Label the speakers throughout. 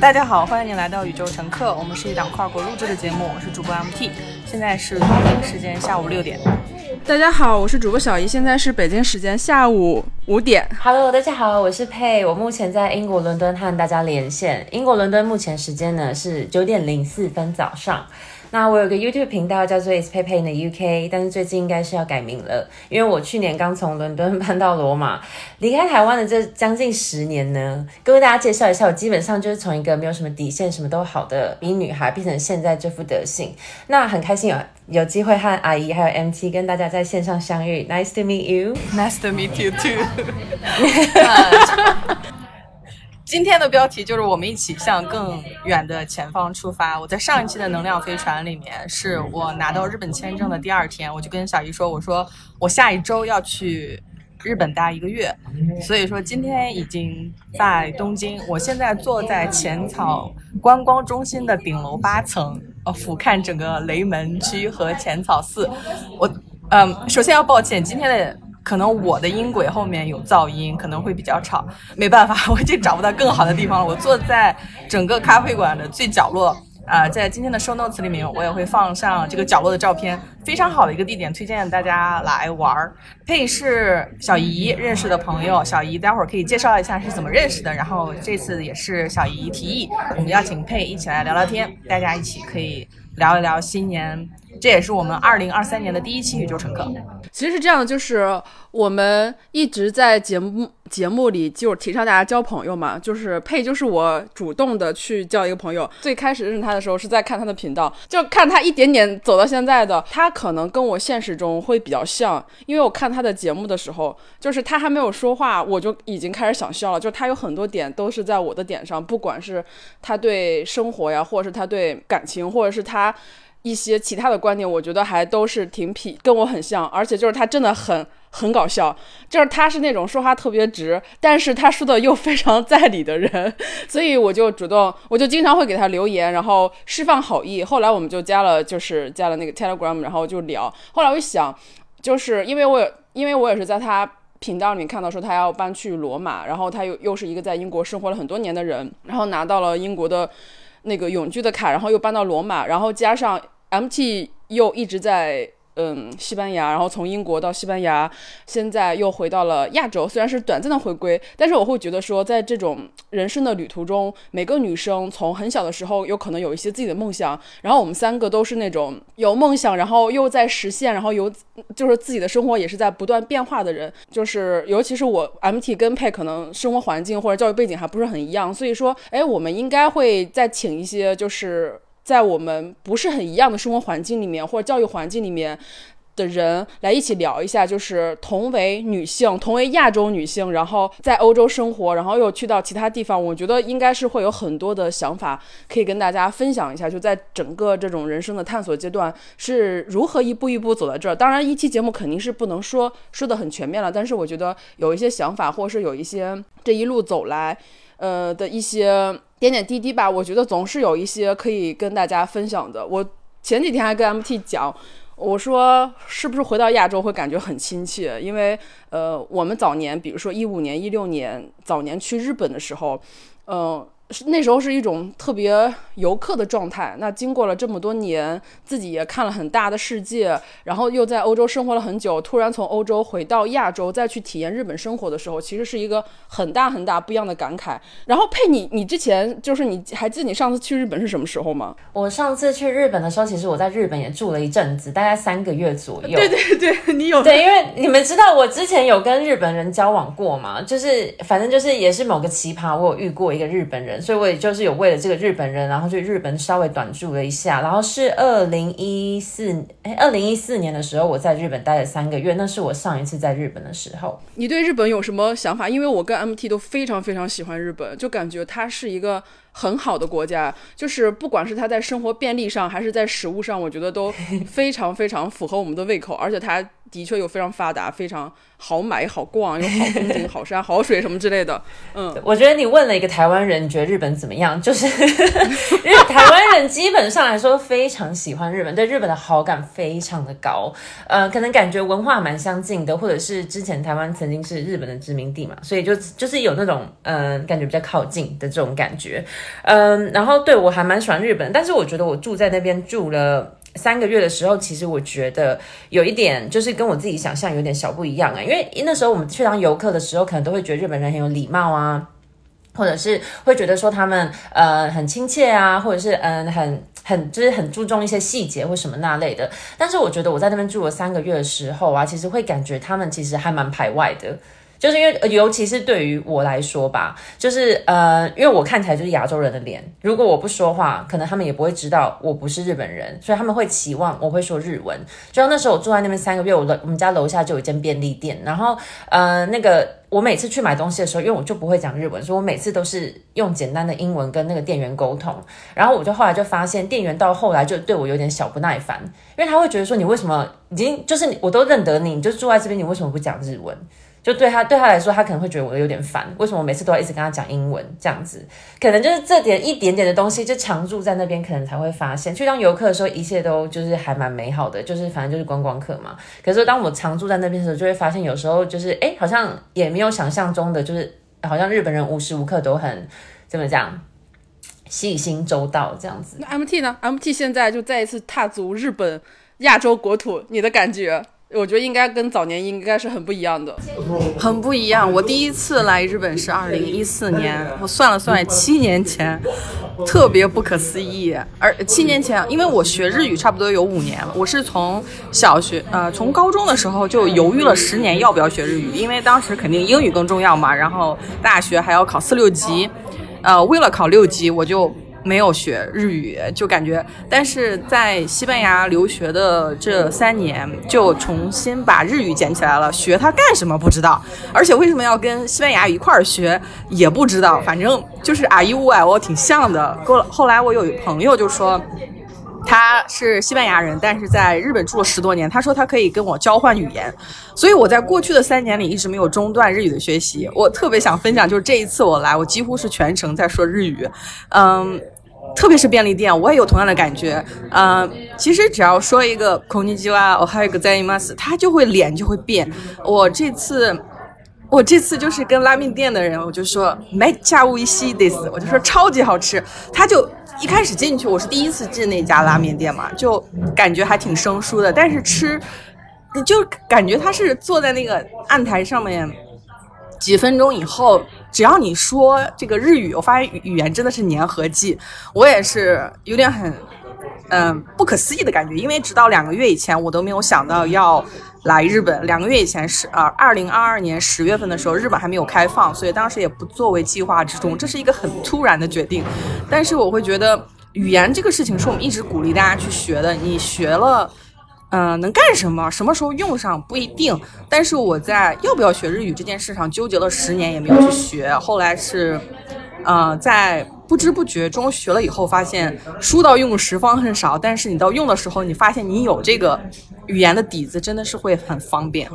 Speaker 1: 大家好，欢迎您来到宇宙乘客，我们是一档跨国录制的节目，我是主播 MT，现在是东京时间下午六点。
Speaker 2: 大家好，我是主播小姨，现在是北京时间下午五点。
Speaker 3: Hello，大家好，我是佩，我目前在英国伦敦和大家连线。英国伦敦目前时间呢是九点零四分早上。那我有个 YouTube 频道叫做 Is Pepe in the UK，但是最近应该是要改名了，因为我去年刚从伦敦搬到罗马，离开台湾的这将近十年呢，跟大家介绍一下，我基本上就是从一个没有什么底线、什么都好的比女孩，变成现在这副德性。那很开心有有机会和阿姨还有 MT 跟大家在线上相遇，Nice to meet you，Nice
Speaker 1: to meet you too。今天的标题就是我们一起向更远的前方出发。我在上一期的能量飞船里面，是我拿到日本签证的第二天，我就跟小姨说：“我说我下一周要去日本待一个月，所以说今天已经在东京。我现在坐在浅草观光中心的顶楼八层，呃，俯瞰整个雷门区和浅草寺。我，嗯，首先要抱歉，今天的。”可能我的音轨后面有噪音，可能会比较吵。没办法，我已经找不到更好的地方了。我坐在整个咖啡馆的最角落，啊，在今天的 show notes 里面，我也会放上这个角落的照片。非常好的一个地点，推荐大家来玩儿。佩是小姨认识的朋友，小姨待会儿可以介绍一下是怎么认识的。然后这次也是小姨提议，我们邀请佩一起来聊聊天，大家一起可以聊一聊新年。这也是我们二零二三年的第一期宇宙乘客。
Speaker 2: 其实是这样的，就是我们一直在节目节目里就提倡大家交朋友嘛。就是佩就是我主动的去交一个朋友。最开始认识他的时候是在看他的频道，就看他一点点走到现在的。他可能跟我现实中会比较像，因为我看他的节目的时候，就是他还没有说话，我就已经开始想笑了。就他有很多点都是在我的点上，不管是他对生活呀，或者是他对感情，或者是他。一些其他的观点，我觉得还都是挺匹，跟我很像，而且就是他真的很很搞笑，就是他是那种说话特别直，但是他说的又非常在理的人，所以我就主动，我就经常会给他留言，然后释放好意。后来我们就加了，就是加了那个 Telegram，然后就聊。后来我一想，就是因为我因为我也是在他频道里面看到说他要搬去罗马，然后他又又是一个在英国生活了很多年的人，然后拿到了英国的。那个永居的卡，然后又搬到罗马，然后加上 MT 又一直在。嗯，西班牙，然后从英国到西班牙，现在又回到了亚洲。虽然是短暂的回归，但是我会觉得说，在这种人生的旅途中，每个女生从很小的时候有可能有一些自己的梦想。然后我们三个都是那种有梦想，然后又在实现，然后有就是自己的生活也是在不断变化的人。就是尤其是我 MT 跟佩可能生活环境或者教育背景还不是很一样，所以说，哎，我们应该会再请一些就是。在我们不是很一样的生活环境里面，或者教育环境里面的人来一起聊一下，就是同为女性，同为亚洲女性，然后在欧洲生活，然后又去到其他地方，我觉得应该是会有很多的想法可以跟大家分享一下。就在整个这种人生的探索阶段，是如何一步一步走到这儿。当然，一期节目肯定是不能说说的很全面了，但是我觉得有一些想法，或者是有一些这一路走来，呃的一些。点点滴滴吧，我觉得总是有一些可以跟大家分享的。我前几天还跟 MT 讲，我说是不是回到亚洲会感觉很亲切？因为呃，我们早年，比如说一五年、一六年早年去日本的时候，嗯。那时候是一种特别游客的状态。那经过了这么多年，自己也看了很大的世界，然后又在欧洲生活了很久，突然从欧洲回到亚洲，再去体验日本生活的时候，其实是一个很大很大不一样的感慨。然后佩你，你之前就是你还记得你上次去日本是什么时候吗？
Speaker 3: 我上次去日本的时候，其实我在日本也住了一阵子，大概三个月左右。
Speaker 2: 对对对，你有
Speaker 3: 对，因为你们知道我之前有跟日本人交往过嘛，就是反正就是也是某个奇葩，我有遇过一个日本人。所以我也就是有为了这个日本人，然后去日本稍微短住了一下，然后是二零一四哎，二零一四年的时候我在日本待了三个月，那是我上一次在日本的时候。
Speaker 2: 你对日本有什么想法？因为我跟 MT 都非常非常喜欢日本，就感觉它是一个很好的国家，就是不管是它在生活便利上，还是在食物上，我觉得都非常非常符合我们的胃口，而且它。的确又非常发达，非常好买、好逛，有好风景、好山、好水什么之类的。嗯，
Speaker 3: 我觉得你问了一个台湾人，你觉得日本怎么样，就是日台湾人基本上来说非常喜欢日本，对日本的好感非常的高。呃，可能感觉文化蛮相近的，或者是之前台湾曾经是日本的殖民地嘛，所以就就是有那种嗯、呃感觉比较靠近的这种感觉。嗯，然后对我还蛮喜欢日本，但是我觉得我住在那边住了。三个月的时候，其实我觉得有一点就是跟我自己想象有点小不一样啊，因为那时候我们去当游客的时候，可能都会觉得日本人很有礼貌啊，或者是会觉得说他们呃很亲切啊，或者是嗯很很就是很注重一些细节或什么那类的。但是我觉得我在那边住了三个月的时候啊，其实会感觉他们其实还蛮排外的。就是因为，尤其是对于我来说吧，就是呃，因为我看起来就是亚洲人的脸，如果我不说话，可能他们也不会知道我不是日本人，所以他们会期望我会说日文。就像那时候我住在那边三个月，我的我们家楼下就有一间便利店，然后呃，那个我每次去买东西的时候，因为我就不会讲日文，所以我每次都是用简单的英文跟那个店员沟通。然后我就后来就发现，店员到后来就对我有点小不耐烦，因为他会觉得说你为什么已经就是我都认得你，你就住在这边，你为什么不讲日文？就对他对他来说，他可能会觉得我有点烦，为什么每次都要一直跟他讲英文这样子？可能就是这点一点点的东西，就常住在那边，可能才会发现。去当游客的时候，一切都就是还蛮美好的，就是反正就是观光客嘛。可是当我常住在那边的时候，就会发现有时候就是哎，好像也没有想象中的，就是好像日本人无时无刻都很怎么讲细心周到这样子。
Speaker 2: 那 MT 呢？MT 现在就再一次踏足日本亚洲国土，你的感觉？我觉得应该跟早年应该是很不一样的。
Speaker 1: 很不一样。我第一次来日本是二零一四年，我算了算，七年前，特别不可思议。而七年前，因为我学日语差不多有五年了，我是从小学呃从高中的时候就犹豫了十年要不要学日语，因为当时肯定英语更重要嘛，然后大学还要考四六级，呃，为了考六级我就。没有学日语，就感觉，但是在西班牙留学的这三年，就重新把日语捡起来了。学它干什么不知道，而且为什么要跟西班牙一块儿学也不知道。反正就是啊一乌哎，我挺像的。过了后来我有一朋友就说。他是西班牙人，但是在日本住了十多年。他说他可以跟我交换语言，所以我在过去的三年里一直没有中断日语的学习。我特别想分享，就是这一次我来，我几乎是全程在说日语。嗯，特别是便利店，我也有同样的感觉。嗯，其实只要说一个“こんにちは”，我还有一个“在います”，他就会脸就会变。我这次。我这次就是跟拉面店的人，我就说めっちゃ美味しいです，我就说超级好吃。他就 一开始进去，我是第一次进那家拉面店嘛，就感觉还挺生疏的。但是吃，就感觉他是坐在那个案台上面，几分钟以后，只要你说这个日语，我发现语言真的是粘合剂。我也是有点很。嗯，不可思议的感觉，因为直到两个月以前，我都没有想到要来日本。两个月以前是啊，二零二二年十月份的时候，日本还没有开放，所以当时也不作为计划之中。这是一个很突然的决定，但是我会觉得语言这个事情是我们一直鼓励大家去学的。你学了，嗯，能干什么？什么时候用上不一定。但是我在要不要学日语这件事上纠结了十年，也没有去学。后来是，呃，在。不知不觉中学了以后，发现书到用时方恨少，但是你到用的时候，你发现你有这个语言的底子，真的是会很方便。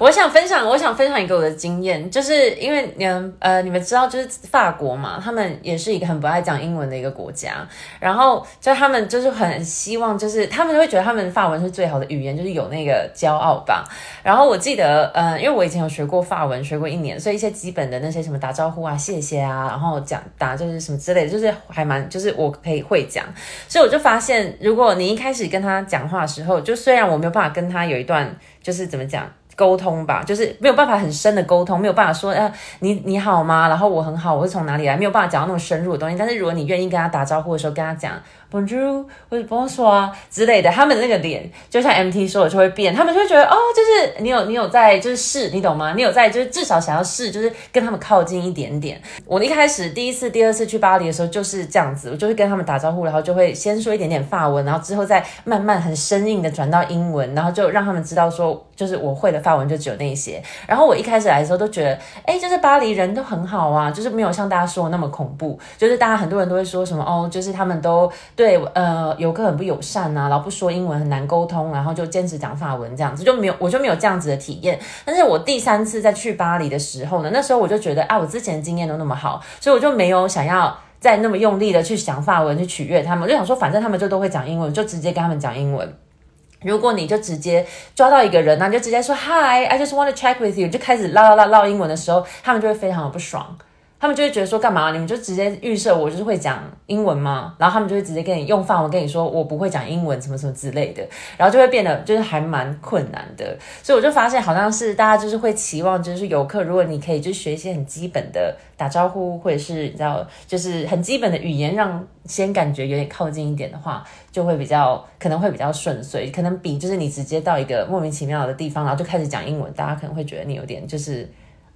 Speaker 3: 我想分享，我想分享一个我的经验，就是因为你们呃，你们知道，就是法国嘛，他们也是一个很不爱讲英文的一个国家，然后就他们就是很希望，就是他们就会觉得他们法文是最好的语言，就是有那个骄傲吧。然后我记得，呃，因为我以前有学过法文，学过一年，所以一些基本的那些什么打招呼啊、谢谢啊，然后讲打就是什么之类。就是还蛮，就是我可以会讲，所以我就发现，如果你一开始跟他讲话的时候，就虽然我没有办法跟他有一段，就是怎么讲沟通吧，就是没有办法很深的沟通，没有办法说，呃，你你好吗？然后我很好，我是从哪里来？没有办法讲到那么深入的东西。但是如果你愿意跟他打招呼的时候，跟他讲。Bonjour，或者 Bonsoir 之类的，他们的那个脸就像 MT 说的就会变，他们就会觉得哦，就是你有你有在就是试，你懂吗？你有在就是至少想要试，就是跟他们靠近一点点。我一开始第一次、第二次去巴黎的时候就是这样子，我就会跟他们打招呼，然后就会先说一点点法文，然后之后再慢慢很生硬的转到英文，然后就让他们知道说，就是我会的法法文就只有那些。然后我一开始来的时候都觉得，哎，就是巴黎人都很好啊，就是没有像大家说的那么恐怖，就是大家很多人都会说什么哦，就是他们都。对，呃，游客很不友善啊，然后不说英文很难沟通，然后就坚持讲法文这样子，就没有我就没有这样子的体验。但是我第三次再去巴黎的时候呢，那时候我就觉得啊，我之前的经验都那么好，所以我就没有想要再那么用力的去想法文去取悦他们，就想说，反正他们就都会讲英文，就直接跟他们讲英文。如果你就直接抓到一个人，那你就直接说 Hi，I just want to check with you，就开始唠唠唠唠英文的时候，他们就会非常的不爽。他们就会觉得说干嘛？你们就直接预设我就是会讲英文吗？然后他们就会直接跟你用法文跟你说我不会讲英文什么什么之类的，然后就会变得就是还蛮困难的。所以我就发现好像是大家就是会期望就是游客，如果你可以就学一些很基本的打招呼，或者是你知道就是很基本的语言，让先感觉有点靠近一点的话，就会比较可能会比较顺遂，可能比就是你直接到一个莫名其妙的地方，然后就开始讲英文，大家可能会觉得你有点就是。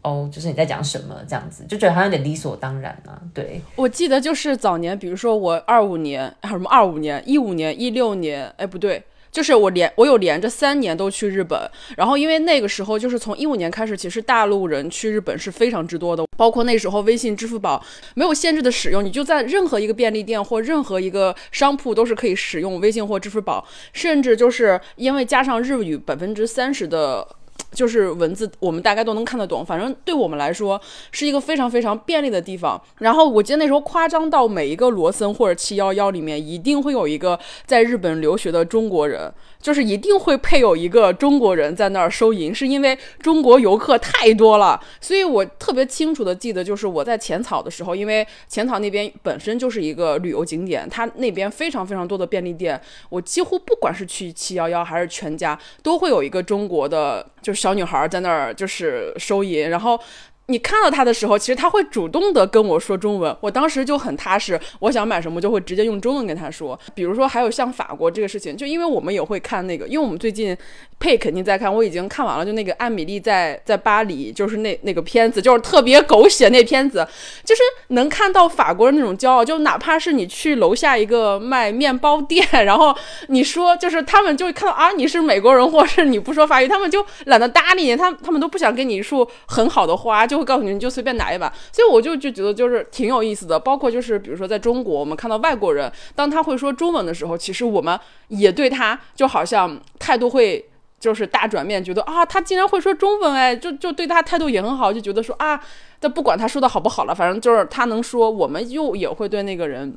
Speaker 3: 哦，就是你在讲什么这样子，就觉得好像有点理所当然啊。对，
Speaker 2: 我记得就是早年，比如说我二五年，什么二五年、一五年、一六年，哎，不对，就是我连我有连着三年都去日本。然后因为那个时候就是从一五年开始，其实大陆人去日本是非常之多的，包括那时候微信、支付宝没有限制的使用，你就在任何一个便利店或任何一个商铺都是可以使用微信或支付宝，甚至就是因为加上日语百分之三十的。就是文字，我们大概都能看得懂。反正对我们来说，是一个非常非常便利的地方。然后我记得那时候夸张到每一个罗森或者七幺幺里面，一定会有一个在日本留学的中国人。就是一定会配有一个中国人在那儿收银，是因为中国游客太多了，所以我特别清楚的记得，就是我在浅草的时候，因为浅草那边本身就是一个旅游景点，它那边非常非常多的便利店，我几乎不管是去七幺幺还是全家，都会有一个中国的，就是小女孩在那儿就是收银，然后。你看到他的时候，其实他会主动的跟我说中文，我当时就很踏实。我想买什么就会直接用中文跟他说。比如说还有像法国这个事情，就因为我们也会看那个，因为我们最近配肯定在看，我已经看完了，就那个艾米丽在在巴黎，就是那那个片子，就是特别狗血那片子，就是能看到法国人那种骄傲，就哪怕是你去楼下一个卖面包店，然后你说就是他们就会看到啊你是美国人，或是你不说法语，他们就懒得搭理你，他他们都不想给你一束很好的花。就就会告诉你，你就随便拿一把。所以我就就觉得就是挺有意思的。包括就是比如说在中国，我们看到外国人，当他会说中文的时候，其实我们也对他就好像态度会就是大转变，觉得啊，他竟然会说中文，哎，就就对他态度也很好，就觉得说啊，这不管他说的好不好了，反正就是他能说，我们又也会对那个人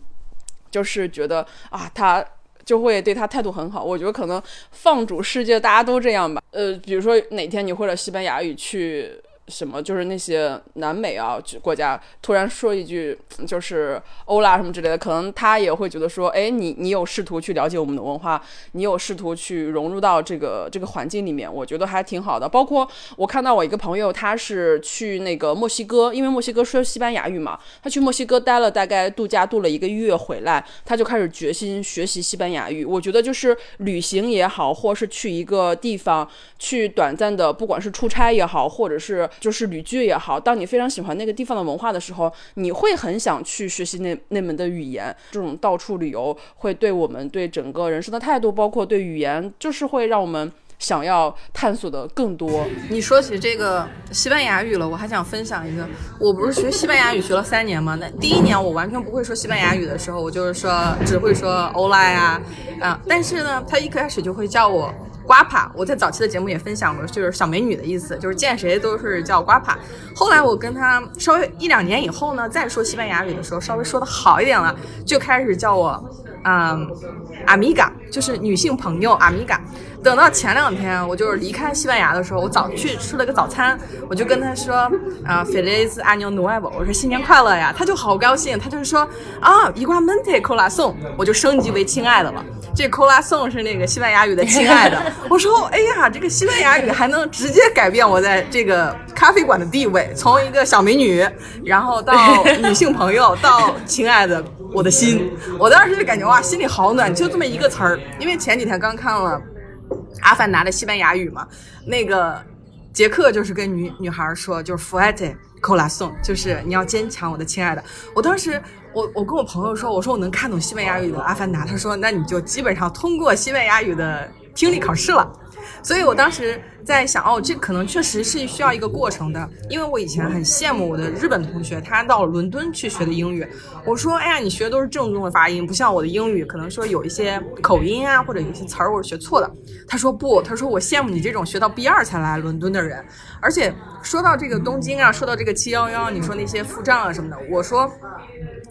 Speaker 2: 就是觉得啊，他就会对他态度很好。我觉得可能放逐世界，大家都这样吧。呃，比如说哪天你会了西班牙语去。什么就是那些南美啊国家突然说一句就是欧拉什么之类的，可能他也会觉得说，哎，你你有试图去了解我们的文化，你有试图去融入到这个这个环境里面，我觉得还挺好的。包括我看到我一个朋友，他是去那个墨西哥，因为墨西哥说西班牙语嘛，他去墨西哥待了大概度假度了一个月回来，他就开始决心学习西班牙语。我觉得就是旅行也好，或是去一个地方去短暂的，不管是出差也好，或者是就是旅居也好，当你非常喜欢那个地方的文化的时候，你会很想去学习那那门的语言。这种到处旅游会对我们对整个人生的态度，包括对语言，就是会让我们想要探索的更多。
Speaker 1: 你说起这个西班牙语了，我还想分享一个，我不是学西班牙语学了三年吗？那第一年我完全不会说西班牙语的时候，我就是说只会说欧拉呀，啊，但是呢，他一开始就会叫我。瓜帕，我在早期的节目也分享过，就是小美女的意思，就是见谁都是叫瓜帕。后来我跟他稍微一两年以后呢，再说西班牙语的时候，稍微说的好一点了，就开始叫我，嗯，阿米嘎，就是女性朋友阿米嘎。等到前两天，我就是离开西班牙的时候，我早去吃了个早餐，我就跟他说，啊，Feliz Año Nuevo，我说新年快乐呀，他就好高兴，他就是说，啊，Igualmente Colasón，我就升级为亲爱的了。这 Colasón 是那个西班牙语的亲爱的。我说，哎呀，这个西班牙语还能直接改变我在这个咖啡馆的地位，从一个小美女，然后到女性朋友，到亲爱的我的心。我当时就感觉哇，心里好暖，就这么一个词儿。因为前几天刚看了。阿凡达的西班牙语嘛，那个杰克就是跟女女孩说，就是 fuerte corazón，就是你要坚强，我的亲爱的。我当时，我我跟我朋友说，我说我能看懂西班牙语的阿凡达，他说那你就基本上通过西班牙语的听力考试了。所以我当时在想，哦，这可能确实是需要一个过程的，因为我以前很羡慕我的日本同学，他到伦敦去学的英语。我说，哎呀，你学的都是正宗的发音，不像我的英语，可能说有一些口音啊，或者有些词儿我是学错的。他说不，他说我羡慕你这种学到 B 二才来伦敦的人。而且说到这个东京啊，说到这个七幺幺，你说那些付账啊什么的，我说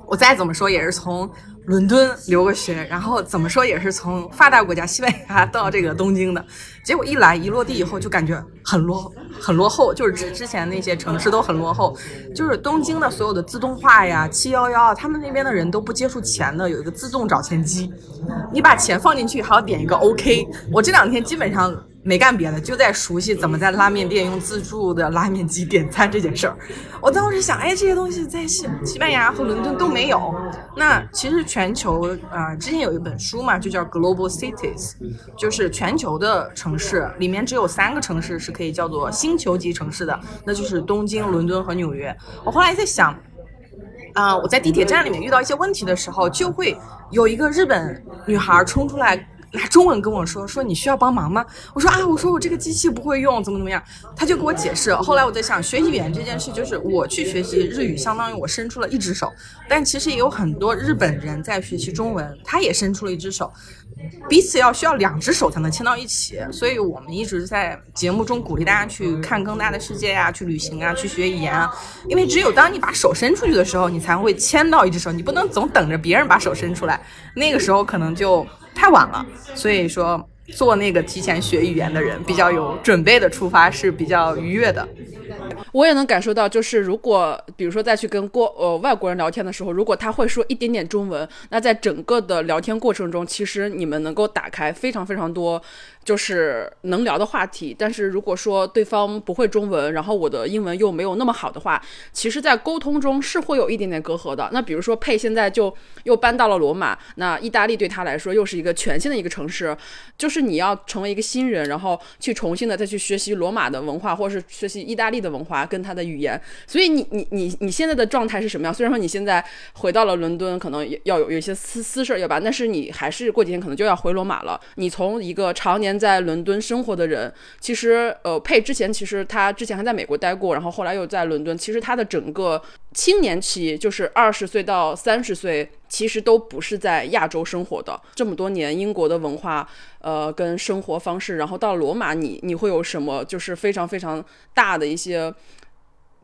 Speaker 1: 我再怎么说也是从。伦敦留个学，然后怎么说也是从发达国家西班牙到这个东京的，结果一来一落地以后就感觉很落很落后，就是之之前那些城市都很落后，就是东京的所有的自动化呀，七幺幺，他们那边的人都不接触钱的，有一个自动找钱机，你把钱放进去还要点一个 OK，我这两天基本上。没干别的，就在熟悉怎么在拉面店用自助的拉面机点餐这件事儿。我当时想，哎，这些东西在西西班牙和伦敦都没有。那其实全球啊，之前有一本书嘛，就叫 Global Cities，就是全球的城市里面只有三个城市是可以叫做星球级城市的，那就是东京、伦敦和纽约。我后来在想，啊，我在地铁站里面遇到一些问题的时候，就会有一个日本女孩冲出来。拿中文跟我说说你需要帮忙吗？我说啊，我说我这个机器不会用，怎么怎么样？他就给我解释。后来我在想，学语言这件事，就是我去学习日语，相当于我伸出了一只手，但其实也有很多日本人在学习中文，他也伸出了一只手，彼此要需要两只手才能牵到一起。所以我们一直在节目中鼓励大家去看更大的世界呀，去旅行啊，去学语言啊，因为只有当你把手伸出去的时候，你才会牵到一只手，你不能总等着别人把手伸出来，那个时候可能就。太晚了，所以说做那个提前学语言的人比较有准备的出发是比较愉悦的。
Speaker 2: 我也能感受到，就是如果比如说再去跟过呃外国人聊天的时候，如果他会说一点点中文，那在整个的聊天过程中，其实你们能够打开非常非常多。就是能聊的话题，但是如果说对方不会中文，然后我的英文又没有那么好的话，其实，在沟通中是会有一点点隔阂的。那比如说佩现在就又搬到了罗马，那意大利对他来说又是一个全新的一个城市，就是你要成为一个新人，然后去重新的再去学习罗马的文化，或者是学习意大利的文化跟他的语言。所以你你你你现在的状态是什么样？虽然说你现在回到了伦敦，可能要有有一些私私事要办，但是你还是过几天可能就要回罗马了。你从一个常年在伦敦生活的人，其实呃，佩之前其实他之前还在美国待过，然后后来又在伦敦。其实他的整个青年期，就是二十岁到三十岁，其实都不是在亚洲生活的。这么多年英国的文化，呃，跟生活方式，然后到罗马，你你会有什么就是非常非常大的一些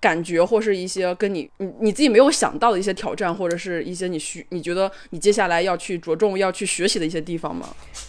Speaker 2: 感觉，或是一些跟你你你自己没有想到的一些挑战，或者是一些你需你觉得你接下来要去着重要去学习的一些地方吗？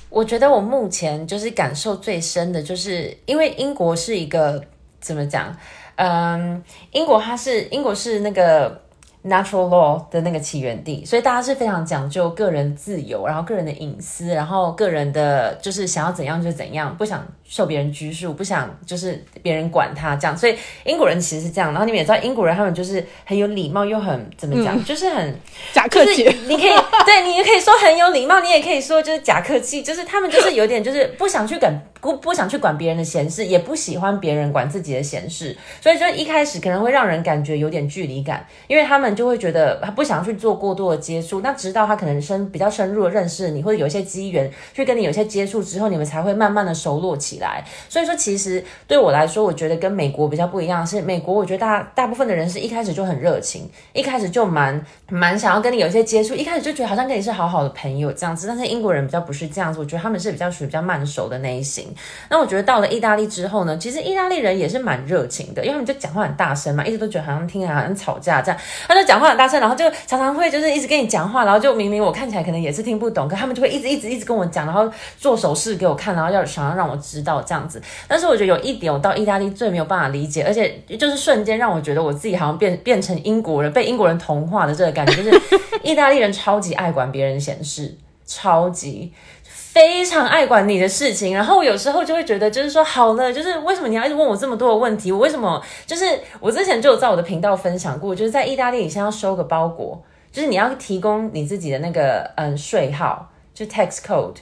Speaker 3: 我觉得我目前就是感受最深的，就是因为英国是一个怎么讲？嗯，英国它是英国是那个。Natural law 的那个起源地，所以大家是非常讲究个人自由，然后个人的隐私，然后个人的就是想要怎样就怎样，不想受别人拘束，不想就是别人管他这样。所以英国人其实是这样，然后你们也知道，英国人他们就是很有礼貌，又很怎么讲，就是很
Speaker 2: 假客气。
Speaker 3: 你可以对你也可以说很有礼貌，你也可以说就是假客气，就是他们就是有点就是不想去管不不想去管别人的闲事，也不喜欢别人管自己的闲事，所以就一开始可能会让人感觉有点距离感，因为他们。就会觉得他不想去做过多的接触，那直到他可能深比较深入的认识你，或者有一些机缘去跟你有些接触之后，你们才会慢慢的熟络起来。来所以说，其实对我来说，我觉得跟美国比较不一样，是美国我觉得大大部分的人是一开始就很热情，一开始就蛮蛮想要跟你有一些接触，一开始就觉得好像跟你是好好的朋友这样子。但是英国人比较不是这样子，我觉得他们是比较属于比较慢熟的那一型。那我觉得到了意大利之后呢，其实意大利人也是蛮热情的，因为他们就讲话很大声嘛，一直都觉得好像听起来好像吵架这样，他就。讲话很大声，然后就常常会就是一直跟你讲话，然后就明明我看起来可能也是听不懂，可他们就会一直一直一直跟我讲，然后做手势给我看，然后要想要让我知道这样子。但是我觉得有一点，我到意大利最没有办法理解，而且就是瞬间让我觉得我自己好像变变成英国人，被英国人同化的这个感觉，就是 意大利人超级爱管别人闲事，超级。非常爱管你的事情，然后我有时候就会觉得，就是说好了，就是为什么你要一直问我这么多的问题？我为什么？就是我之前就有在我的频道分享过，就是在意大利，你先要收个包裹，就是你要提供你自己的那个嗯税号，就 tax code，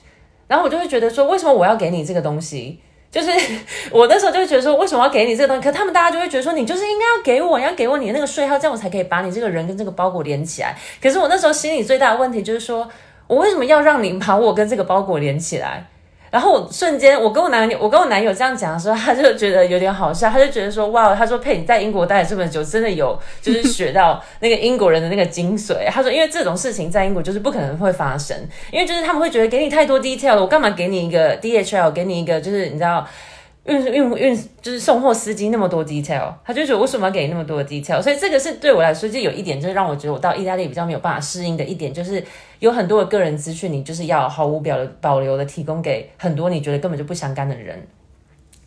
Speaker 3: 然后我就会觉得说，为什么我要给你这个东西？就是 我那时候就会觉得说，为什么要给你这个东西？可他们大家就会觉得说，你就是应该要给我，要给我你的那个税号，这样我才可以把你这个人跟这个包裹连起来。可是我那时候心里最大的问题就是说。我为什么要让你把我跟这个包裹连起来？然后我瞬间，我跟我男友，我跟我男友这样讲的时候，他就觉得有点好笑，他就觉得说，哇，他说佩你在英国待了这么久，真的有 就是学到那个英国人的那个精髓。他说，因为这种事情在英国就是不可能会发生，因为就是他们会觉得给你太多 detail 了，我干嘛给你一个 DHL，给你一个就是你知道。运运运就是送货司机那么多 detail，他就觉得为什么要给那么多 detail？所以这个是对我来说，就有一点就是让我觉得我到意大利比较没有办法适应的一点，就是有很多的个人资讯，你就是要毫无表的保留的提供给很多你觉得根本就不相干的人。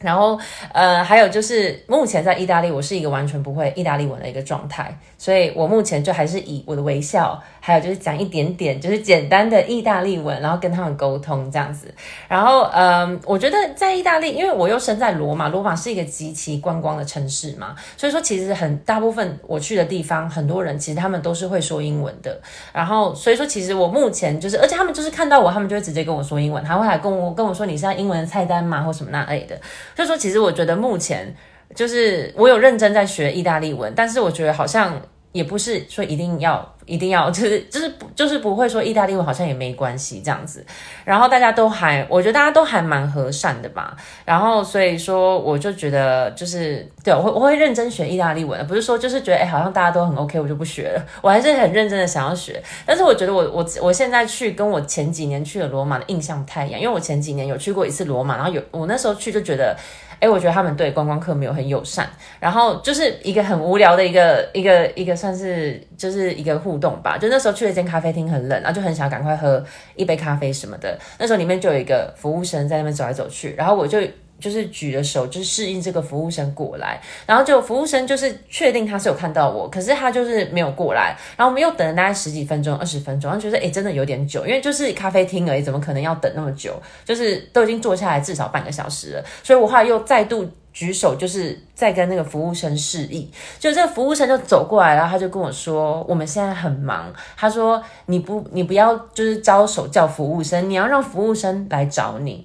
Speaker 3: 然后，呃，还有就是目前在意大利，我是一个完全不会意大利文的一个状态，所以我目前就还是以我的微笑，还有就是讲一点点就是简单的意大利文，然后跟他们沟通这样子。然后，嗯，我觉得在意大利，因为我又生在罗马，罗马是一个极其观光的城市嘛，所以说其实很大部分我去的地方，很多人其实他们都是会说英文的。然后，所以说其实我目前就是，而且他们就是看到我，他们就会直接跟我说英文，他会来跟我跟我说你是要英文菜单吗，或什么那类的。就说，其实我觉得目前就是我有认真在学意大利文，但是我觉得好像也不是说一定要。一定要 就是就是不就是不会说意大利文好像也没关系这样子，然后大家都还我觉得大家都还蛮和善的吧，然后所以说我就觉得就是对我会我会认真学意大利文，不是说就是觉得哎好像大家都很 OK 我就不学了，我还是很认真的想要学，但是我觉得我我我现在去跟我前几年去的罗马的印象不太一样，因为我前几年有去过一次罗马，然后有我那时候去就觉得哎我觉得他们对观光客没有很友善，然后就是一个很无聊的一个一个一个算是就是一个互。动吧，就那时候去了一间咖啡厅，很冷，然后就很想赶快喝一杯咖啡什么的。那时候里面就有一个服务生在那边走来走去，然后我就就是举着手，就是适应这个服务生过来，然后就服务生就是确定他是有看到我，可是他就是没有过来，然后我们又等了大概十几分钟、二十分钟，然后觉得哎真的有点久，因为就是咖啡厅而已，怎么可能要等那么久？就是都已经坐下来至少半个小时了，所以我后来又再度。举手就是在跟那个服务生示意，就这个服务生就走过来，然后他就跟我说：“我们现在很忙。”他说：“你不，你不要就是招手叫服务生，你要让服务生来找你。”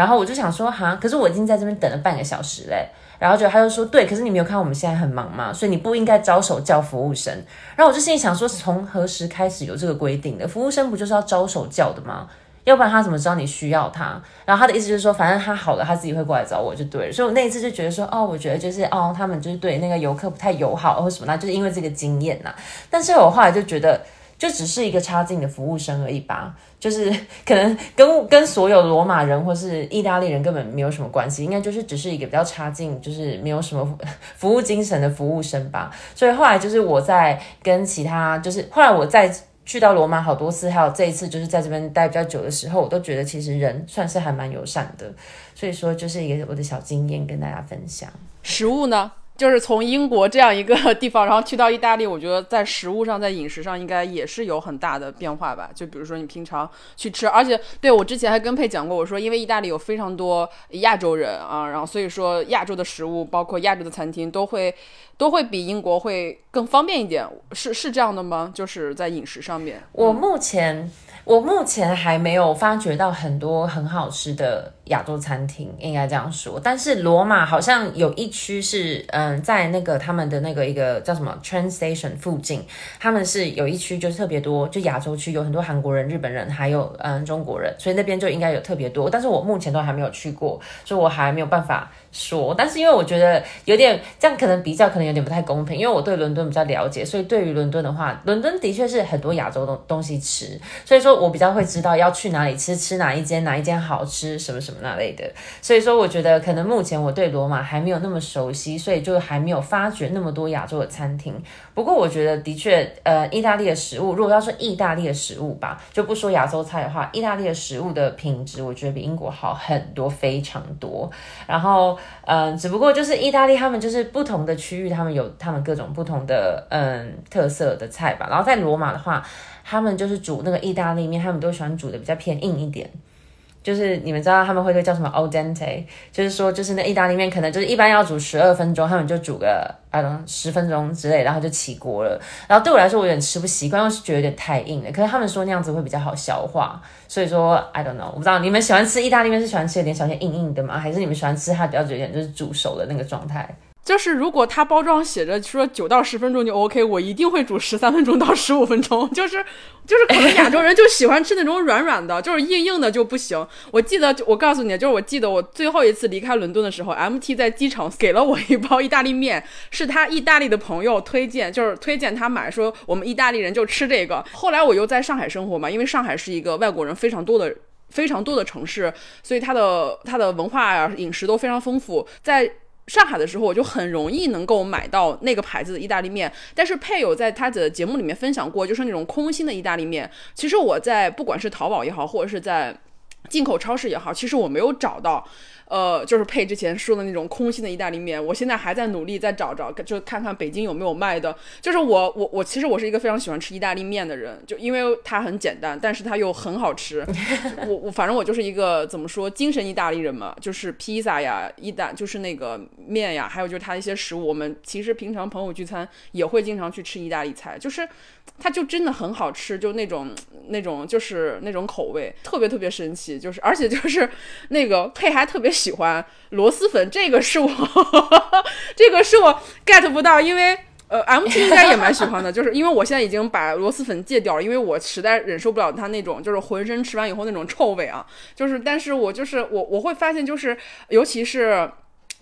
Speaker 3: 然后我就想说：“哈，可是我已经在这边等了半个小时嘞。”然后就他就说：“对，可是你没有看我们现在很忙吗？所以你不应该招手叫服务生。”然后我就心里想说：“从何时开始有这个规定的？服务生不就是要招手叫的吗？”要不然他怎么知道你需要他？然后他的意思就是说，反正他好了，他自己会过来找我就对了。所以我那一次就觉得说，哦，我觉得就是哦，他们就是对那个游客不太友好或什么，那就是因为这个经验呐。但是我后来就觉得，就只是一个差劲的服务生而已吧，就是 可能跟跟所有罗马人或是意大利人根本没有什么关系，应该就是只是一个比较差劲，就是没有什么 服务精神的服务生吧。所以后来就是我在跟其他，就是后来我在。去到罗马好多次，还有这一次就是在这边待比较久的时候，我都觉得其实人算是还蛮友善的，所以说就是一个我的小经验跟大家分享。
Speaker 2: 食物呢？就是从英国这样一个 地方，然后去到意大利，我觉得在食物上，在饮食上应该也是有很大的变化吧。就比如说你平常去吃，而且对我之前还跟佩讲过，我说因为意大利有非常多亚洲人啊，然后所以说亚洲的食物，包括亚洲的餐厅，都会都会比英国会更方便一点。是是这样的吗？就是在饮食上面，
Speaker 3: 我目前。我目前还没有发掘到很多很好吃的亚洲餐厅，应该这样说。但是罗马好像有一区是，嗯，在那个他们的那个一个叫什么 train station 附近，他们是有一区就是特别多，就亚洲区有很多韩国人、日本人，还有嗯中国人，所以那边就应该有特别多。但是我目前都还没有去过，所以我还没有办法。说，但是因为我觉得有点这样，可能比较可能有点不太公平。因为我对伦敦比较了解，所以对于伦敦的话，伦敦的确是很多亚洲东东西吃，所以说我比较会知道要去哪里吃，吃哪一间，哪一间好吃，什么什么那类的。所以说，我觉得可能目前我对罗马还没有那么熟悉，所以就还没有发掘那么多亚洲的餐厅。不过我觉得的确，呃，意大利的食物，如果要说意大利的食物吧，就不说亚洲菜的话，意大利的食物的品质，我觉得比英国好很多，非常多。然后。嗯，只不过就是意大利，他们就是不同的区域，他们有他们各种不同的嗯特色的菜吧。然后在罗马的话，他们就是煮那个意大利面，他们都喜欢煮的比较偏硬一点。就是你们知道他们会叫什么 al dente，就是说就是那意大利面可能就是一般要煮十二分钟，他们就煮个啊十分钟之类，然后就起锅了。然后对我来说我有点吃不习惯，又是觉得有点太硬了。可是他们说那样子会比较好消化，所以说 I don't know，我不知道你们喜欢吃意大利面是喜欢吃有点小些硬硬的吗？还是你们喜欢吃它比较有点就是煮熟的那个状态？
Speaker 2: 就是如果它包装写着说九到十分钟就 OK，我一定会煮十三分钟到十五分钟。就是就是可能亚洲人就喜欢吃那种软软的，就是硬硬的就不行。我记得我告诉你，就是我记得我最后一次离开伦敦的时候，MT 在机场给了我一包意大利面，是他意大利的朋友推荐，就是推荐他买，说我们意大利人就吃这个。后来我又在上海生活嘛，因为上海是一个外国人非常多的。非常多的城市，所以它的它的文化呀、饮食都非常丰富。在上海的时候，我就很容易能够买到那个牌子的意大利面。但是配有在他的节目里面分享过，就是那种空心的意大利面。其实我在不管是淘宝也好，或者是在进口超市也好，其实我没有找到。呃，就是配之前说的那种空心的意大利面，我现在还在努力再找找，就看看北京有没有卖的。就是我我我其实我是一个非常喜欢吃意大利面的人，就因为它很简单，但是它又很好吃。我我反正我就是一个怎么说精神意大利人嘛，就是披萨呀、意大就是那个面呀，还有就是它一些食物，我们其实平常朋友聚餐也会经常去吃意大利菜，就是它就真的很好吃，就那种那种就是那种口味特别特别神奇，就是而且 就是那个配还特别。喜欢螺蛳粉，这个是我，这个是我 get 不到，因为呃，MT 应该也蛮喜欢的，就是因为我现在已经把螺蛳粉戒掉了，因为我实在忍受不了它那种就是浑身吃完以后那种臭味啊，就是，但是我就是我我会发现就是，尤其是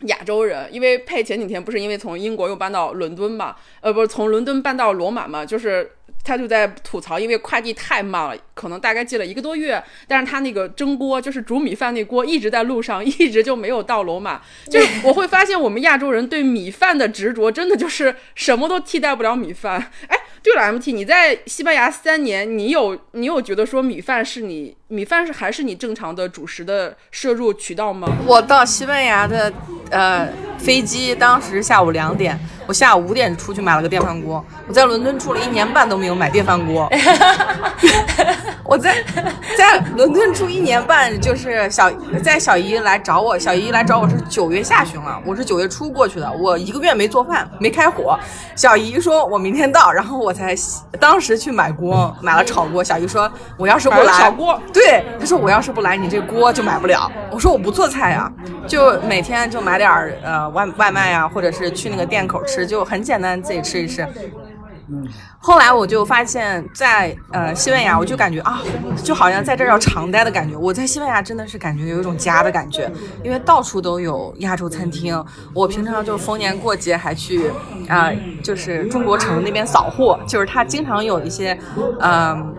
Speaker 2: 亚洲人，因为佩前几天不是因为从英国又搬到伦敦嘛，呃，不是从伦敦搬到罗马嘛，就是。他就在吐槽，因为快递太慢了，可能大概寄了一个多月，但是他那个蒸锅，就是煮米饭那锅，一直在路上，一直就没有到罗马。就是我会发现，我们亚洲人对米饭的执着，真的就是什么都替代不了米饭。哎，对了，MT，你在西班牙三年，你有你有觉得说米饭是你米饭是还是你正常的主食的摄入渠道吗？
Speaker 1: 我到西班牙的呃飞机当时下午两点。我下午五点出去买了个电饭锅。我在伦敦住了一年半都没有买电饭锅。我在在伦敦住一年半，就是小在小姨来找我，小姨来找我是九月下旬了，我是九月初过去的，我一个月没做饭，没开火。小姨说我明天到，然后我才当时去买锅，买了炒锅。小姨说我要是不来，
Speaker 2: 炒锅，
Speaker 1: 对，她说我要是不来，你这锅就买不了。我说我不做菜呀，就每天就买点呃外外卖呀，或者是去那个店口吃。就很简单，自己吃一吃。后来我就发现，在呃西班牙，我就感觉啊，就好像在这儿要常待的感觉。我在西班牙真的是感觉有一种家的感觉，因为到处都有亚洲餐厅。我平常就逢年过节还去啊，就是中国城那边扫货，就是他经常有一些嗯。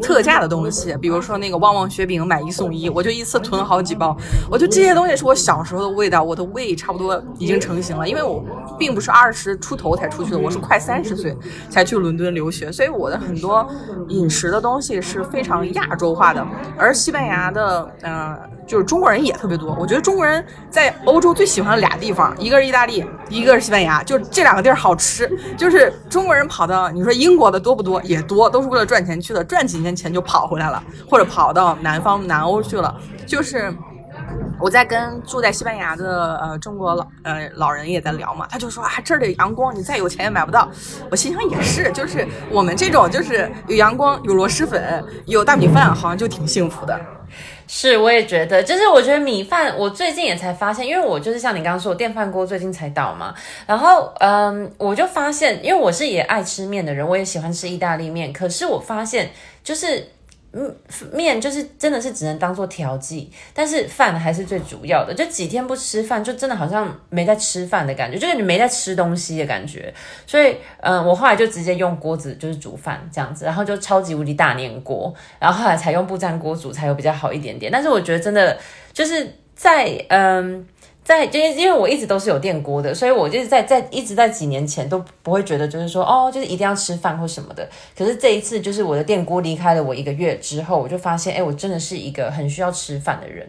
Speaker 1: 特价的东西，比如说那个旺旺雪饼买一送一，我就一次囤好几包。我就这些东西是我小时候的味道，我的胃差不多已经成型了。因为我并不是二十出头才出去的，我是快三十岁才去伦敦留学，所以我的很多饮食的东西是非常亚洲化的。而西班牙的，嗯，就是中国人也特别多。我觉得中国人在欧洲最喜欢的俩地方，一个是意大利，一个是西班牙，就这两个地儿好吃。就是中国人跑到你说英国的多不多？也多，都是为了赚钱去的，赚几年。钱就跑回来了，或者跑到南方南欧去了。就是我在跟住在西班牙的呃中国老呃老人也在聊嘛，他就说啊这儿的阳光你再有钱也买不到。我心想也是，就是我们这种就是有阳光有螺蛳粉有大米饭，好像就挺幸福的。
Speaker 3: 是，我也觉得，就是我觉得米饭，我最近也才发现，因为我就是像你刚刚说，电饭锅最近才倒嘛，然后嗯，我就发现，因为我是也爱吃面的人，我也喜欢吃意大利面，可是我发现就是。嗯，面就是真的是只能当做调剂，但是饭还是最主要的。就几天不吃饭，就真的好像没在吃饭的感觉，就是你没在吃东西的感觉。所以，嗯，我后来就直接用锅子就是煮饭这样子，然后就超级无敌大粘锅，然后后来才用不粘锅煮才有比较好一点点。但是我觉得真的就是在嗯。在，就是因为我一直都是有电锅的，所以我就是在在一直在几年前都不会觉得就是说哦，就是一定要吃饭或什么的。可是这一次，就是我的电锅离开了我一个月之后，我就发现，哎，我真的是一个很需要吃饭的人。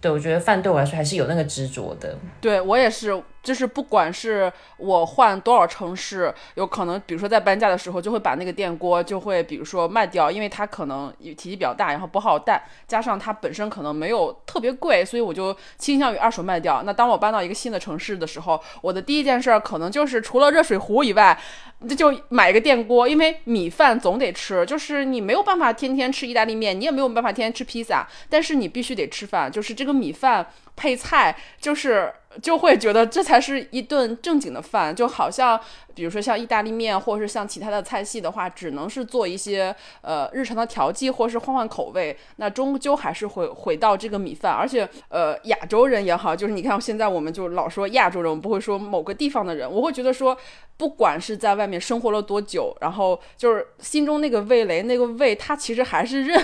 Speaker 3: 对我觉得饭对我来说还是有那个执着的。
Speaker 2: 对我也是。就是不管是我换多少城市，有可能比如说在搬家的时候，就会把那个电锅就会比如说卖掉，因为它可能体积比较大，然后不好带，加上它本身可能没有特别贵，所以我就倾向于二手卖掉。那当我搬到一个新的城市的时候，我的第一件事儿可能就是除了热水壶以外，那就买一个电锅，因为米饭总得吃，就是你没有办法天天吃意大利面，你也没有办法天天吃披萨，但是你必须得吃饭，就是这个米饭。配菜，就是就会觉得这才是一顿正经的饭，就好像比如说像意大利面，或者是像其他的菜系的话，只能是做一些呃日常的调剂，或是换换口味，那终究还是会回到这个米饭。而且呃亚洲人也好，就是你看现在我们就老说亚洲人，我们不会说某个地方的人，我会觉得说，不管是在外面生活了多久，然后就是心中那个味蕾，那个味，它其实还是认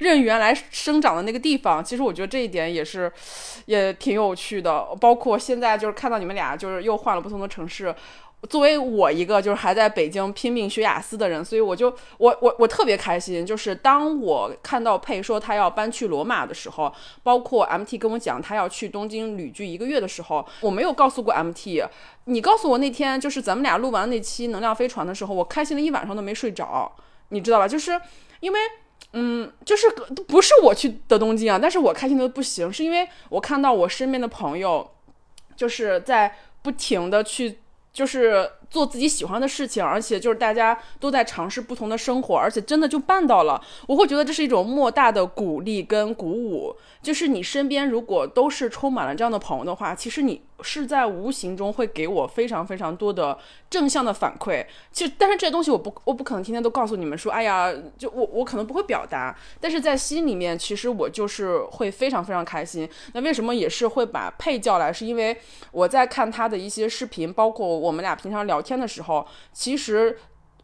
Speaker 2: 认原来生长的那个地方。其实我觉得这一点也是。也挺有趣的，包括现在就是看到你们俩就是又换了不同的城市。作为我一个就是还在北京拼命学雅思的人，所以我就我我我特别开心。就是当我看到佩说他要搬去罗马的时候，包括 MT 跟我讲他要去东京旅居一个月的时候，我没有告诉过 MT。你告诉我那天就是咱们俩录完那期能量飞船的时候，我开心了一晚上都没睡着，你知道吧？就是因为。嗯，就是不是我去的东京啊，但是我开心的不行，是因为我看到我身边的朋友，就是在不停的去，就是做自己喜欢的事情，而且就是大家都在尝试不同的生活，而且真的就办到了，我会觉得这是一种莫大的鼓励跟鼓舞。就是你身边如果都是充满了这样的朋友的话，其实你。是在无形中会给我非常非常多的正向的反馈，其实但是这东西我不我不可能天天都告诉你们说，哎呀，就我我可能不会表达，但是在心里面其实我就是会非常非常开心。那为什么也是会把佩叫来？是因为我在看他的一些视频，包括我们俩平常聊天的时候，其实。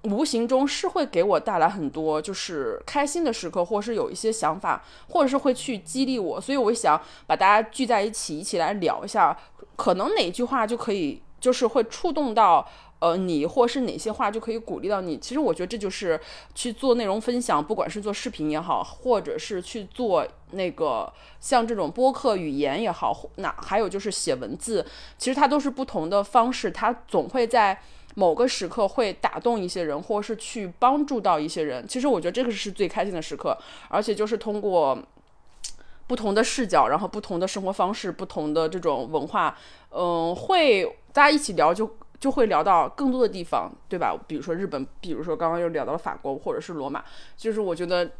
Speaker 2: 无形中是会给我带来很多就是开心的时刻，或者是有一些想法，或者是会去激励我，所以我想把大家聚在一起，一起来聊一下，可能哪句话就可以就是会触动到呃你，或是哪些话就可以鼓励到你。其实我觉得这就是去做内容分享，不管是做视频也好，或者是去做那个像这种播客语言也好，那还有就是写文字，其实它都是不同的方式，它总会在。某个时刻会打动一些人，或是去帮助到一些人。其实我觉得这个是最开心的时刻，而且就是通过不同的视角，然后不同的生活方式，不同的这种文化，嗯，会大家一起聊，就就会聊到更多的地方，对吧？比如说日本，比如说刚刚又聊到了法国，或者是罗马，就是我觉得。